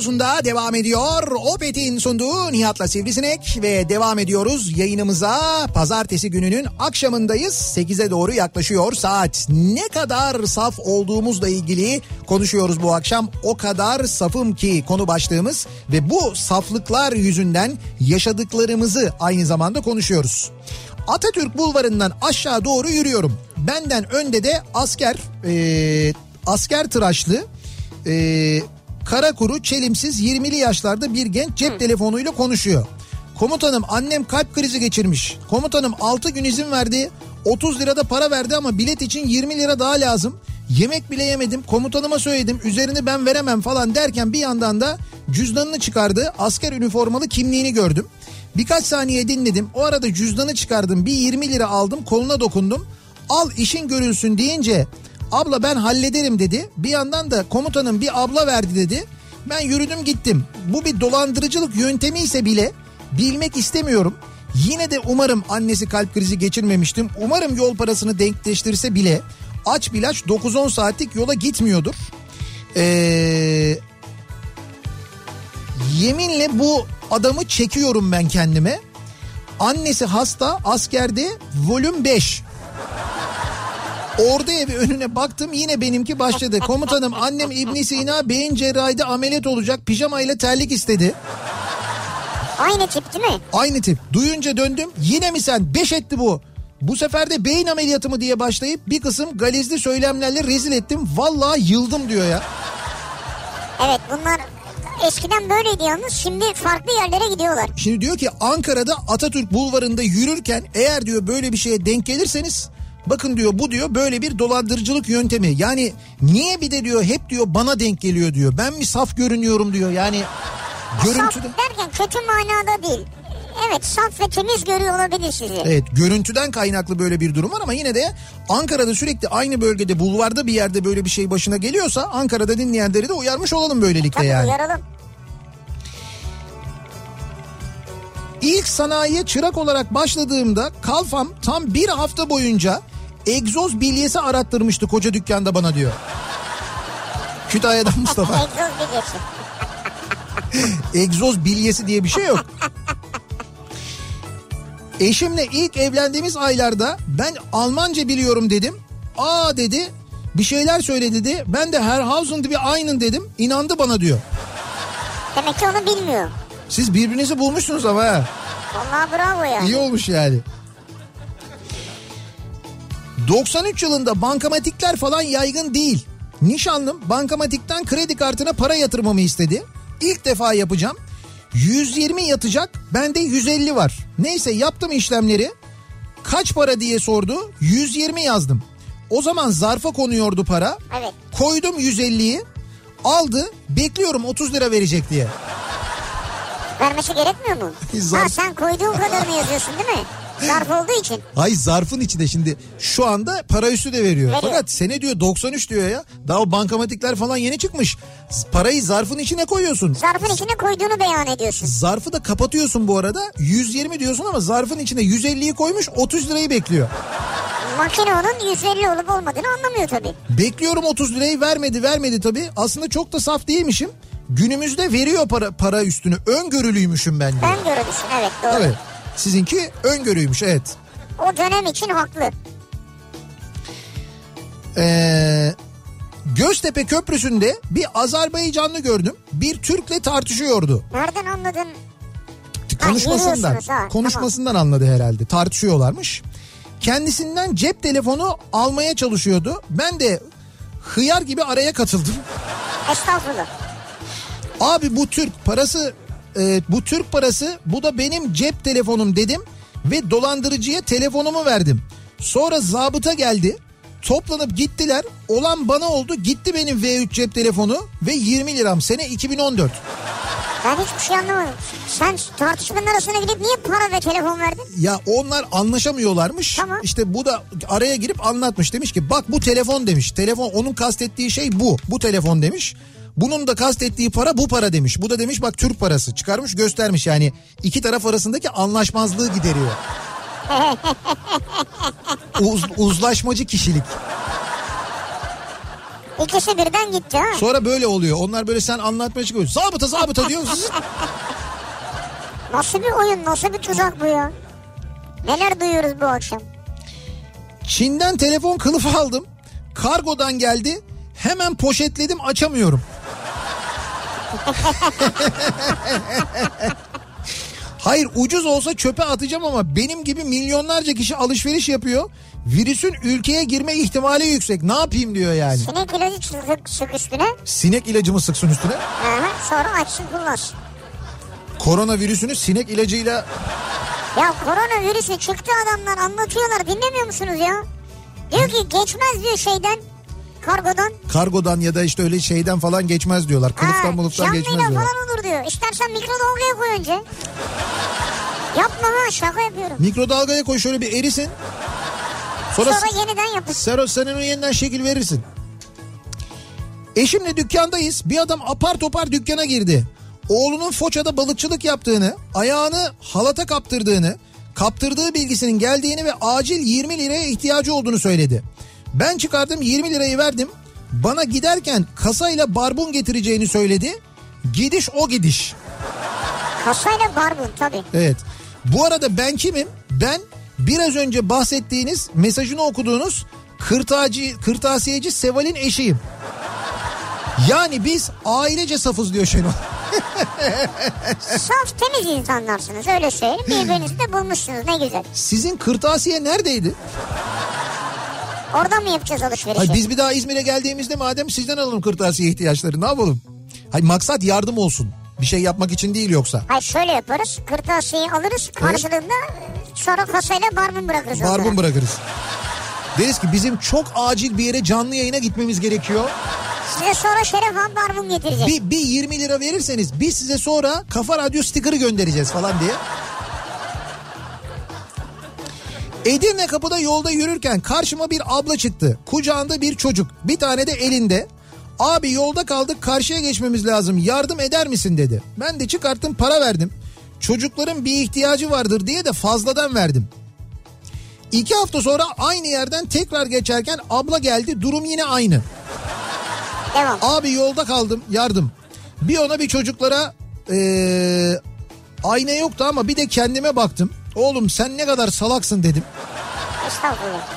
Radyosu'nda devam ediyor. Opet'in sunduğu Nihat'la Sivrisinek ve devam ediyoruz yayınımıza. Pazartesi gününün akşamındayız. 8'e doğru yaklaşıyor saat. Ne kadar saf olduğumuzla ilgili konuşuyoruz bu akşam. O kadar safım ki konu başlığımız ve bu saflıklar yüzünden yaşadıklarımızı aynı zamanda konuşuyoruz. Atatürk Bulvarı'ndan aşağı doğru yürüyorum. Benden önde de asker, e, asker tıraşlı, e, Karakuru çelimsiz 20'li yaşlarda bir genç cep telefonuyla konuşuyor. Komutanım annem kalp krizi geçirmiş. Komutanım 6 gün izin verdi. 30 lirada para verdi ama bilet için 20 lira daha lazım. Yemek bile yemedim. Komutanıma söyledim. Üzerini ben veremem falan derken bir yandan da cüzdanını çıkardı. Asker üniformalı kimliğini gördüm. Birkaç saniye dinledim. O arada cüzdanı çıkardım. Bir 20 lira aldım. Koluna dokundum. Al işin görülsün deyince abla ben hallederim dedi. Bir yandan da komutanım bir abla verdi dedi. Ben yürüdüm gittim. Bu bir dolandırıcılık yöntemi ise bile bilmek istemiyorum. Yine de umarım annesi kalp krizi geçirmemiştim. Umarım yol parasını denkleştirse bile aç bilaç 9-10 saatlik yola gitmiyordur. Ee, yeminle bu adamı çekiyorum ben kendime. Annesi hasta askerde volüm 5. Orada evi önüne baktım yine benimki başladı. Komutanım annem İbn Sina beyin cerrahide ameliyat olacak pijamayla terlik istedi. Aynı tip değil mi? Aynı tip. Duyunca döndüm. Yine mi sen? Beş etti bu. Bu sefer de beyin ameliyatı mı diye başlayıp bir kısım galizli söylemlerle rezil ettim. Vallahi yıldım diyor ya. Evet bunlar eskiden böyleydi yalnız şimdi farklı yerlere gidiyorlar. Şimdi diyor ki Ankara'da Atatürk Bulvarı'nda yürürken eğer diyor böyle bir şeye denk gelirseniz bakın diyor bu diyor böyle bir dolandırıcılık yöntemi. Yani niye bir de diyor hep diyor bana denk geliyor diyor. Ben mi saf görünüyorum diyor. Yani görüntüde Saf derken kötü manada değil. Evet saf ve temiz görüyor olabilir sizi. Evet görüntüden kaynaklı böyle bir durum var ama yine de Ankara'da sürekli aynı bölgede bulvarda bir yerde böyle bir şey başına geliyorsa Ankara'da dinleyenleri de uyarmış olalım böylelikle Tabii yani. uyaralım. İlk sanayiye çırak olarak başladığımda Kalfam tam bir hafta boyunca egzoz bilyesi arattırmıştı koca dükkanda bana diyor. Kütahya'dan Mustafa. Egzoz bilyesi. egzoz bilyesi diye bir şey yok. Eşimle ilk evlendiğimiz aylarda ben Almanca biliyorum dedim. Aa dedi bir şeyler söyledi dedi. Ben de Herhausen bir aynen dedim. İnandı bana diyor. Demek ki onu bilmiyor. Siz birbirinizi bulmuşsunuz ama ha. Vallahi bravo ya. İyi olmuş yani. 93 yılında bankamatikler falan yaygın değil. Nişanlım bankamatikten kredi kartına para yatırmamı istedi. İlk defa yapacağım. 120 yatacak bende 150 var. Neyse yaptım işlemleri. Kaç para diye sordu. 120 yazdım. O zaman zarfa konuyordu para. Evet. Koydum 150'yi. Aldı. Bekliyorum 30 lira verecek diye. Vermesi gerekmiyor mu? Zarf- Ha sen koyduğun kadarını yazıyorsun değil mi? Zarf olduğu için. Hay zarfın içinde şimdi şu anda para üstü de veriyor. Veriyor. Fakat sene diyor 93 diyor ya. Daha o bankamatikler falan yeni çıkmış. Parayı zarfın içine koyuyorsun. Zarfın içine koyduğunu beyan ediyorsun. Zarfı da kapatıyorsun bu arada. 120 diyorsun ama zarfın içine 150'yi koymuş 30 lirayı bekliyor. Makine onun 150 olup olmadığını anlamıyor tabii. Bekliyorum 30 lirayı vermedi vermedi tabii. Aslında çok da saf değilmişim. Günümüzde veriyor para, para üstünü. Öngörülüymüşüm ben diyor. Ben görülürsün evet doğru. Evet. Sizinki öngörüymüş evet. O dönem için haklı. Ee, Göztepe Köprüsü'nde bir Azerbaycanlı gördüm. Bir Türk'le tartışıyordu. Nereden anladın? Konuşmasından. ha, konuşmasından anladı herhalde. Tartışıyorlarmış. Kendisinden cep telefonu almaya çalışıyordu. Ben de hıyar gibi araya katıldım. Estağfurullah. Abi bu Türk parası e, bu Türk parası bu da benim cep telefonum dedim ve dolandırıcıya telefonumu verdim. Sonra zabıta geldi. Toplanıp gittiler. Olan bana oldu. Gitti benim V3 cep telefonu ve 20 liram. Sene 2014. Ben hiçbir şey anlamadım. Sen tartışmanın arasına gidip niye para ve telefon verdin? Ya onlar anlaşamıyorlarmış. Tamam. İşte bu da araya girip anlatmış. Demiş ki bak bu telefon demiş. Telefon onun kastettiği şey bu. Bu telefon demiş. Bunun da kastettiği para bu para demiş. Bu da demiş bak Türk parası. Çıkarmış göstermiş yani. iki taraf arasındaki anlaşmazlığı gideriyor. Uz, uzlaşmacı kişilik. İkisi birden gitti ha. Sonra böyle oluyor. Onlar böyle sen anlatmaya çıkıyorsun. Zabıta zabıta diyor. Nasıl bir oyun nasıl bir tuzak bu ya? Neler duyuyoruz bu akşam? Çin'den telefon kılıfı aldım. Kargodan geldi. Hemen poşetledim açamıyorum. Hayır ucuz olsa çöpe atacağım ama benim gibi milyonlarca kişi alışveriş yapıyor. Virüsün ülkeye girme ihtimali yüksek. Ne yapayım diyor yani. Sinek ilacı sık, sık üstüne. Sinek ilacımı sıksın üstüne. Aha, sonra açsın kullansın. Koronavirüsünü sinek ilacıyla Ya koronavirüsü çıktı adamlar anlatıyorlar dinlemiyor musunuz ya? Diyor ki geçmez diyor şeyden Kargodan. Kargodan ya da işte öyle şeyden falan geçmez diyorlar. Kılıftan canlıyla geçmez diyorlar. falan olur diyor. İstersen mikrodalgaya koy önce. Yapma ha şaka yapıyorum. Mikrodalgaya koy şöyle bir erisin. Sonra, Sonra yeniden yapın. onu yeniden şekil verirsin. Eşimle dükkandayız. Bir adam apar topar dükkana girdi. Oğlunun Foça'da balıkçılık yaptığını, ayağını halata kaptırdığını, kaptırdığı bilgisinin geldiğini ve acil 20 liraya ihtiyacı olduğunu söyledi. Ben çıkardım 20 lirayı verdim. Bana giderken kasayla barbun getireceğini söyledi. Gidiş o gidiş. Kasayla barbun tabii. Evet. Bu arada ben kimim? Ben biraz önce bahsettiğiniz mesajını okuduğunuz kırtacı, kırtasiyeci Seval'in eşiyim. Yani biz ailece safız diyor Şenol. Saf temiz insanlarsınız öyle söyleyeyim. Birbirinizi de bulmuşsunuz ne güzel. Sizin kırtasiye neredeydi? Oradan mı yapacağız alışverişi? Hayır, biz bir daha İzmir'e geldiğimizde madem sizden alalım kırtasiye ihtiyaçları ne yapalım? Hayır, maksat yardım olsun. Bir şey yapmak için değil yoksa. Hayır şöyle yaparız. Kırtasiyeyi alırız. Karşılığında sonra kasayla barbun bırakırız. onlara. Barbun bırakırız. Deriz ki bizim çok acil bir yere canlı yayına gitmemiz gerekiyor. Size sonra Şeref Han barbun getirecek. Bir, bir 20 lira verirseniz biz size sonra Kafa Radyo stikeri göndereceğiz falan diye. Edirne kapıda yolda yürürken karşıma bir abla çıktı. Kucağında bir çocuk. Bir tane de elinde. Abi yolda kaldık karşıya geçmemiz lazım. Yardım eder misin dedi. Ben de çıkarttım para verdim. Çocukların bir ihtiyacı vardır diye de fazladan verdim. İki hafta sonra aynı yerden tekrar geçerken abla geldi. Durum yine aynı. Devam. Abi yolda kaldım yardım. Bir ona bir çocuklara eee ayna yoktu ama bir de kendime baktım. Oğlum sen ne kadar salaksın dedim. Estağfurullah.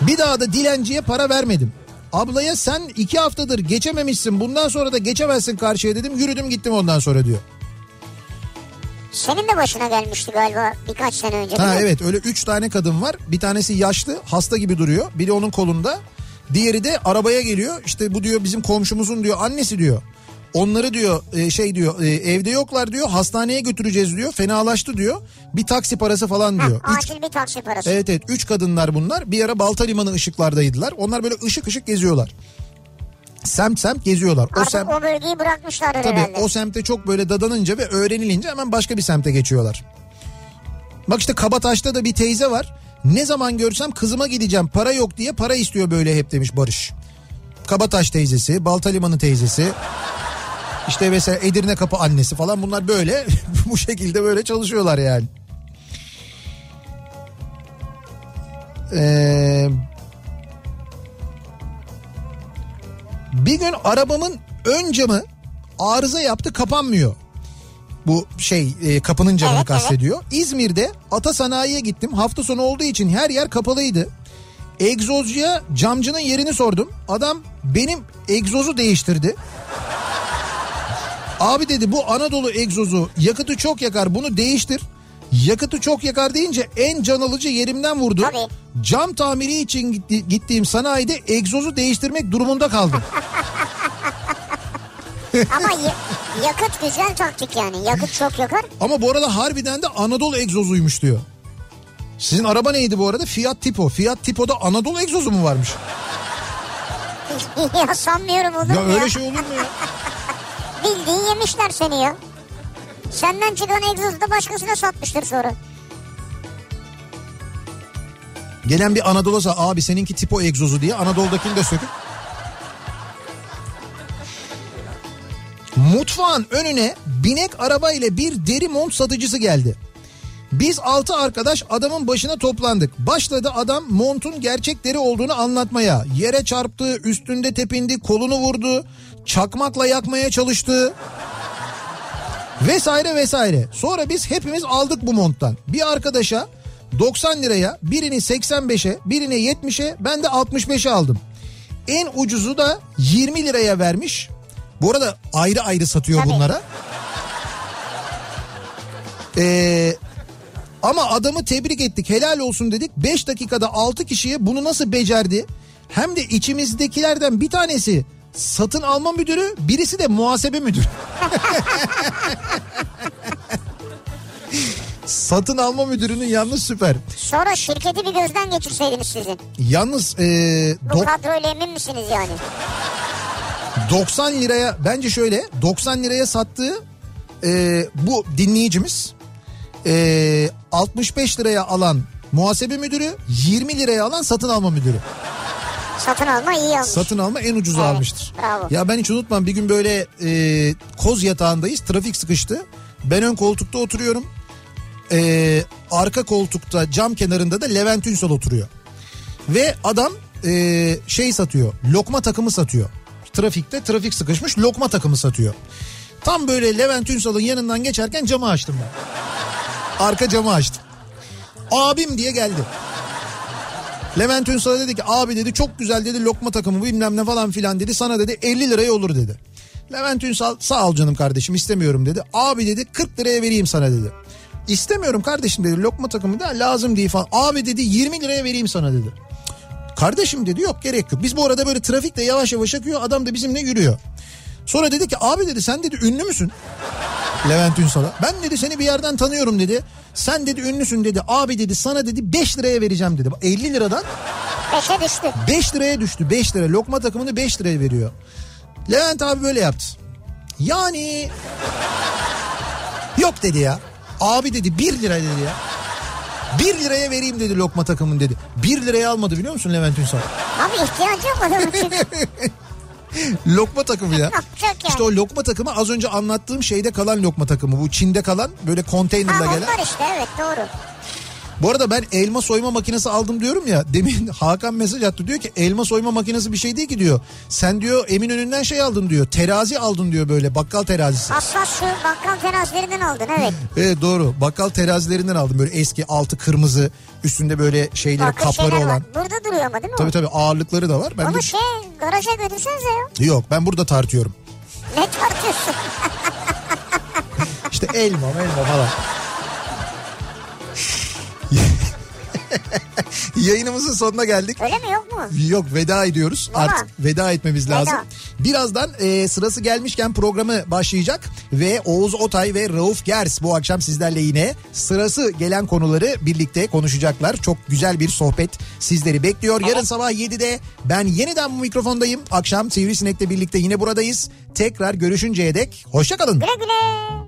Bir daha da dilenciye para vermedim. Ablaya sen iki haftadır geçememişsin bundan sonra da geçemezsin karşıya dedim. Yürüdüm gittim ondan sonra diyor. Senin de başına gelmişti galiba birkaç sene önce. Ha evet öyle üç tane kadın var. Bir tanesi yaşlı hasta gibi duruyor. Biri onun kolunda. Diğeri de arabaya geliyor. İşte bu diyor bizim komşumuzun diyor annesi diyor. Onları diyor e, şey diyor e, evde yoklar diyor hastaneye götüreceğiz diyor fenalaştı diyor. Bir taksi parası falan Ha, diyor. Üç, acil bir taksi parası. evet evet üç kadınlar bunlar bir ara Balta Limanı ışıklardaydılar. Onlar böyle ışık ışık geziyorlar. Semt semt geziyorlar. O Artık semt, o bölgeyi bırakmışlardır Tabii herhalde. o semte çok böyle dadanınca ve öğrenilince hemen başka bir semte geçiyorlar. Bak işte Kabataş'ta da bir teyze var. Ne zaman görsem kızıma gideceğim para yok diye para istiyor böyle hep demiş Barış. Kabataş teyzesi, Baltalimanı teyzesi. İşte mesela Edirne Kapı annesi falan bunlar böyle bu şekilde böyle çalışıyorlar yani. Ee, bir gün arabamın ön camı arıza yaptı kapanmıyor. Bu şey e, kapının camını Evet, kastediyor. İzmir'de ata sanayiye gittim. Hafta sonu olduğu için her yer kapalıydı. Egzozcuya camcının yerini sordum. Adam benim egzozu değiştirdi. Abi dedi bu Anadolu egzozu yakıtı çok yakar bunu değiştir. Yakıtı çok yakar deyince en can alıcı yerimden vurdu. Tabii. Cam tamiri için gitti- gittiğim sanayide egzozu değiştirmek durumunda kaldım. Ama ya- yakıt güzel taktik yani. Yakıt çok yakar. Ama bu arada harbiden de Anadolu egzozuymuş diyor. Sizin araba neydi bu arada? Fiat Tipo. Fiat Tipo'da Anadolu egzozu mu varmış? ya sanmıyorum olur Ya ya? öyle şey olur mu ya? Bildiğin yemişler seni ya. Senden çıkan egzozu da başkasına satmıştır sonra. Gelen bir Anadolu'sa abi seninki Tipo egzozu diye Anadolu'dakini de söküp. Mutfağın önüne binek araba ile bir deri mont satıcısı geldi. Biz altı arkadaş adamın başına toplandık. Başladı adam montun gerçek deri olduğunu anlatmaya. Yere çarptı, üstünde tepindi, kolunu vurdu. Çakmakla yakmaya çalıştı. Vesaire vesaire. Sonra biz hepimiz aldık bu monttan. Bir arkadaşa 90 liraya, birini 85'e, birini 70'e, ben de 65'e aldım. En ucuzu da 20 liraya vermiş. Bu arada ayrı ayrı satıyor Tabii. bunlara. Ee, ama adamı tebrik ettik helal olsun dedik. 5 dakikada 6 kişiye bunu nasıl becerdi? Hem de içimizdekilerden bir tanesi satın alma müdürü birisi de muhasebe müdürü. Satın alma müdürünün yalnız süper. Sonra şirketi bir gözden geçirseydiniz sizin. Yalnız e, Bu dok- kadroyla emin misiniz yani? 90 liraya bence şöyle 90 liraya sattığı e, bu dinleyicimiz e, 65 liraya alan muhasebe müdürü 20 liraya alan satın alma müdürü. Satın alma iyi almış. Satın alma en ucuzu Evet, almıştır. bravo. Ya ben hiç unutmam bir gün böyle e, koz yatağındayız trafik sıkıştı. Ben ön koltukta oturuyorum. E, arka koltukta cam kenarında da Levent Ünsal oturuyor. Ve adam e, şey satıyor lokma takımı satıyor. Trafikte trafik sıkışmış lokma takımı satıyor. Tam böyle Levent Ünsal'ın yanından geçerken camı açtım ben. Arka camı açtım. Abim diye geldi. Levent Ünsal'a dedi ki abi dedi çok güzel dedi lokma takımı bilmem ne falan filan dedi sana dedi 50 liraya olur dedi. Levent Ünsal sağ ol canım kardeşim istemiyorum dedi. Abi dedi 40 liraya vereyim sana dedi. İstemiyorum kardeşim dedi lokma takımı da lazım değil falan. Abi dedi 20 liraya vereyim sana dedi. Kardeşim dedi yok gerek yok. Biz bu arada böyle trafikte yavaş yavaş akıyor adam da bizimle yürüyor. Sonra dedi ki abi dedi sen dedi ünlü müsün? Levent Ünsal'a. Ben dedi seni bir yerden tanıyorum dedi. Sen dedi ünlüsün dedi. Abi dedi sana dedi 5 liraya vereceğim dedi. Bak 50 liradan Beşe düştü. 5 liraya düştü 5 lira. Lokma takımını 5 liraya veriyor. Levent abi böyle yaptı. Yani yok dedi ya. Abi dedi 1 lira dedi ya. 1 liraya vereyim dedi lokma takımını dedi. 1 liraya almadı biliyor musun Levent Ünsal? Abi ihtiyacı yok adamın. lokma takımı ya. Yani. İşte o lokma takımı az önce anlattığım şeyde kalan lokma takımı. Bu Çin'de kalan böyle konteynerla gelen. onlar işte evet doğru. Bu arada ben elma soyma makinesi aldım diyorum ya. Demin Hakan mesaj attı diyor ki elma soyma makinesi bir şey değil ki diyor. Sen diyor Eminönü'nden şey aldın diyor. Terazi aldın diyor böyle bakkal terazisi. Hassas şu bakkal terazilerinden aldın evet. Evet doğru bakkal terazilerinden aldım böyle eski altı kırmızı üstünde böyle şeyleri Bakın kapları şeyler olan. var. Burada duruyor ama değil mi Tabii tabii ağırlıkları da var. Ben de, Onu şey garaja götürsenize ya. yok ben burada tartıyorum. Ne tartıyorsun? İşte elma elma falan. Yayınımızın sonuna geldik. Öyle mi yok mu? Yok veda ediyoruz. Valla. Artık veda etmemiz Veda. lazım. Birazdan e, sırası gelmişken programı başlayacak ve Oğuz Otay ve Rauf Gers bu akşam sizlerle yine sırası gelen konuları birlikte konuşacaklar. Çok güzel bir sohbet sizleri bekliyor. Yarın sabah 7'de ben yeniden bu mikrofondayım. Akşam Sivrisinek'le birlikte yine buradayız. Tekrar görüşünceye dek hoşçakalın. Güle güle.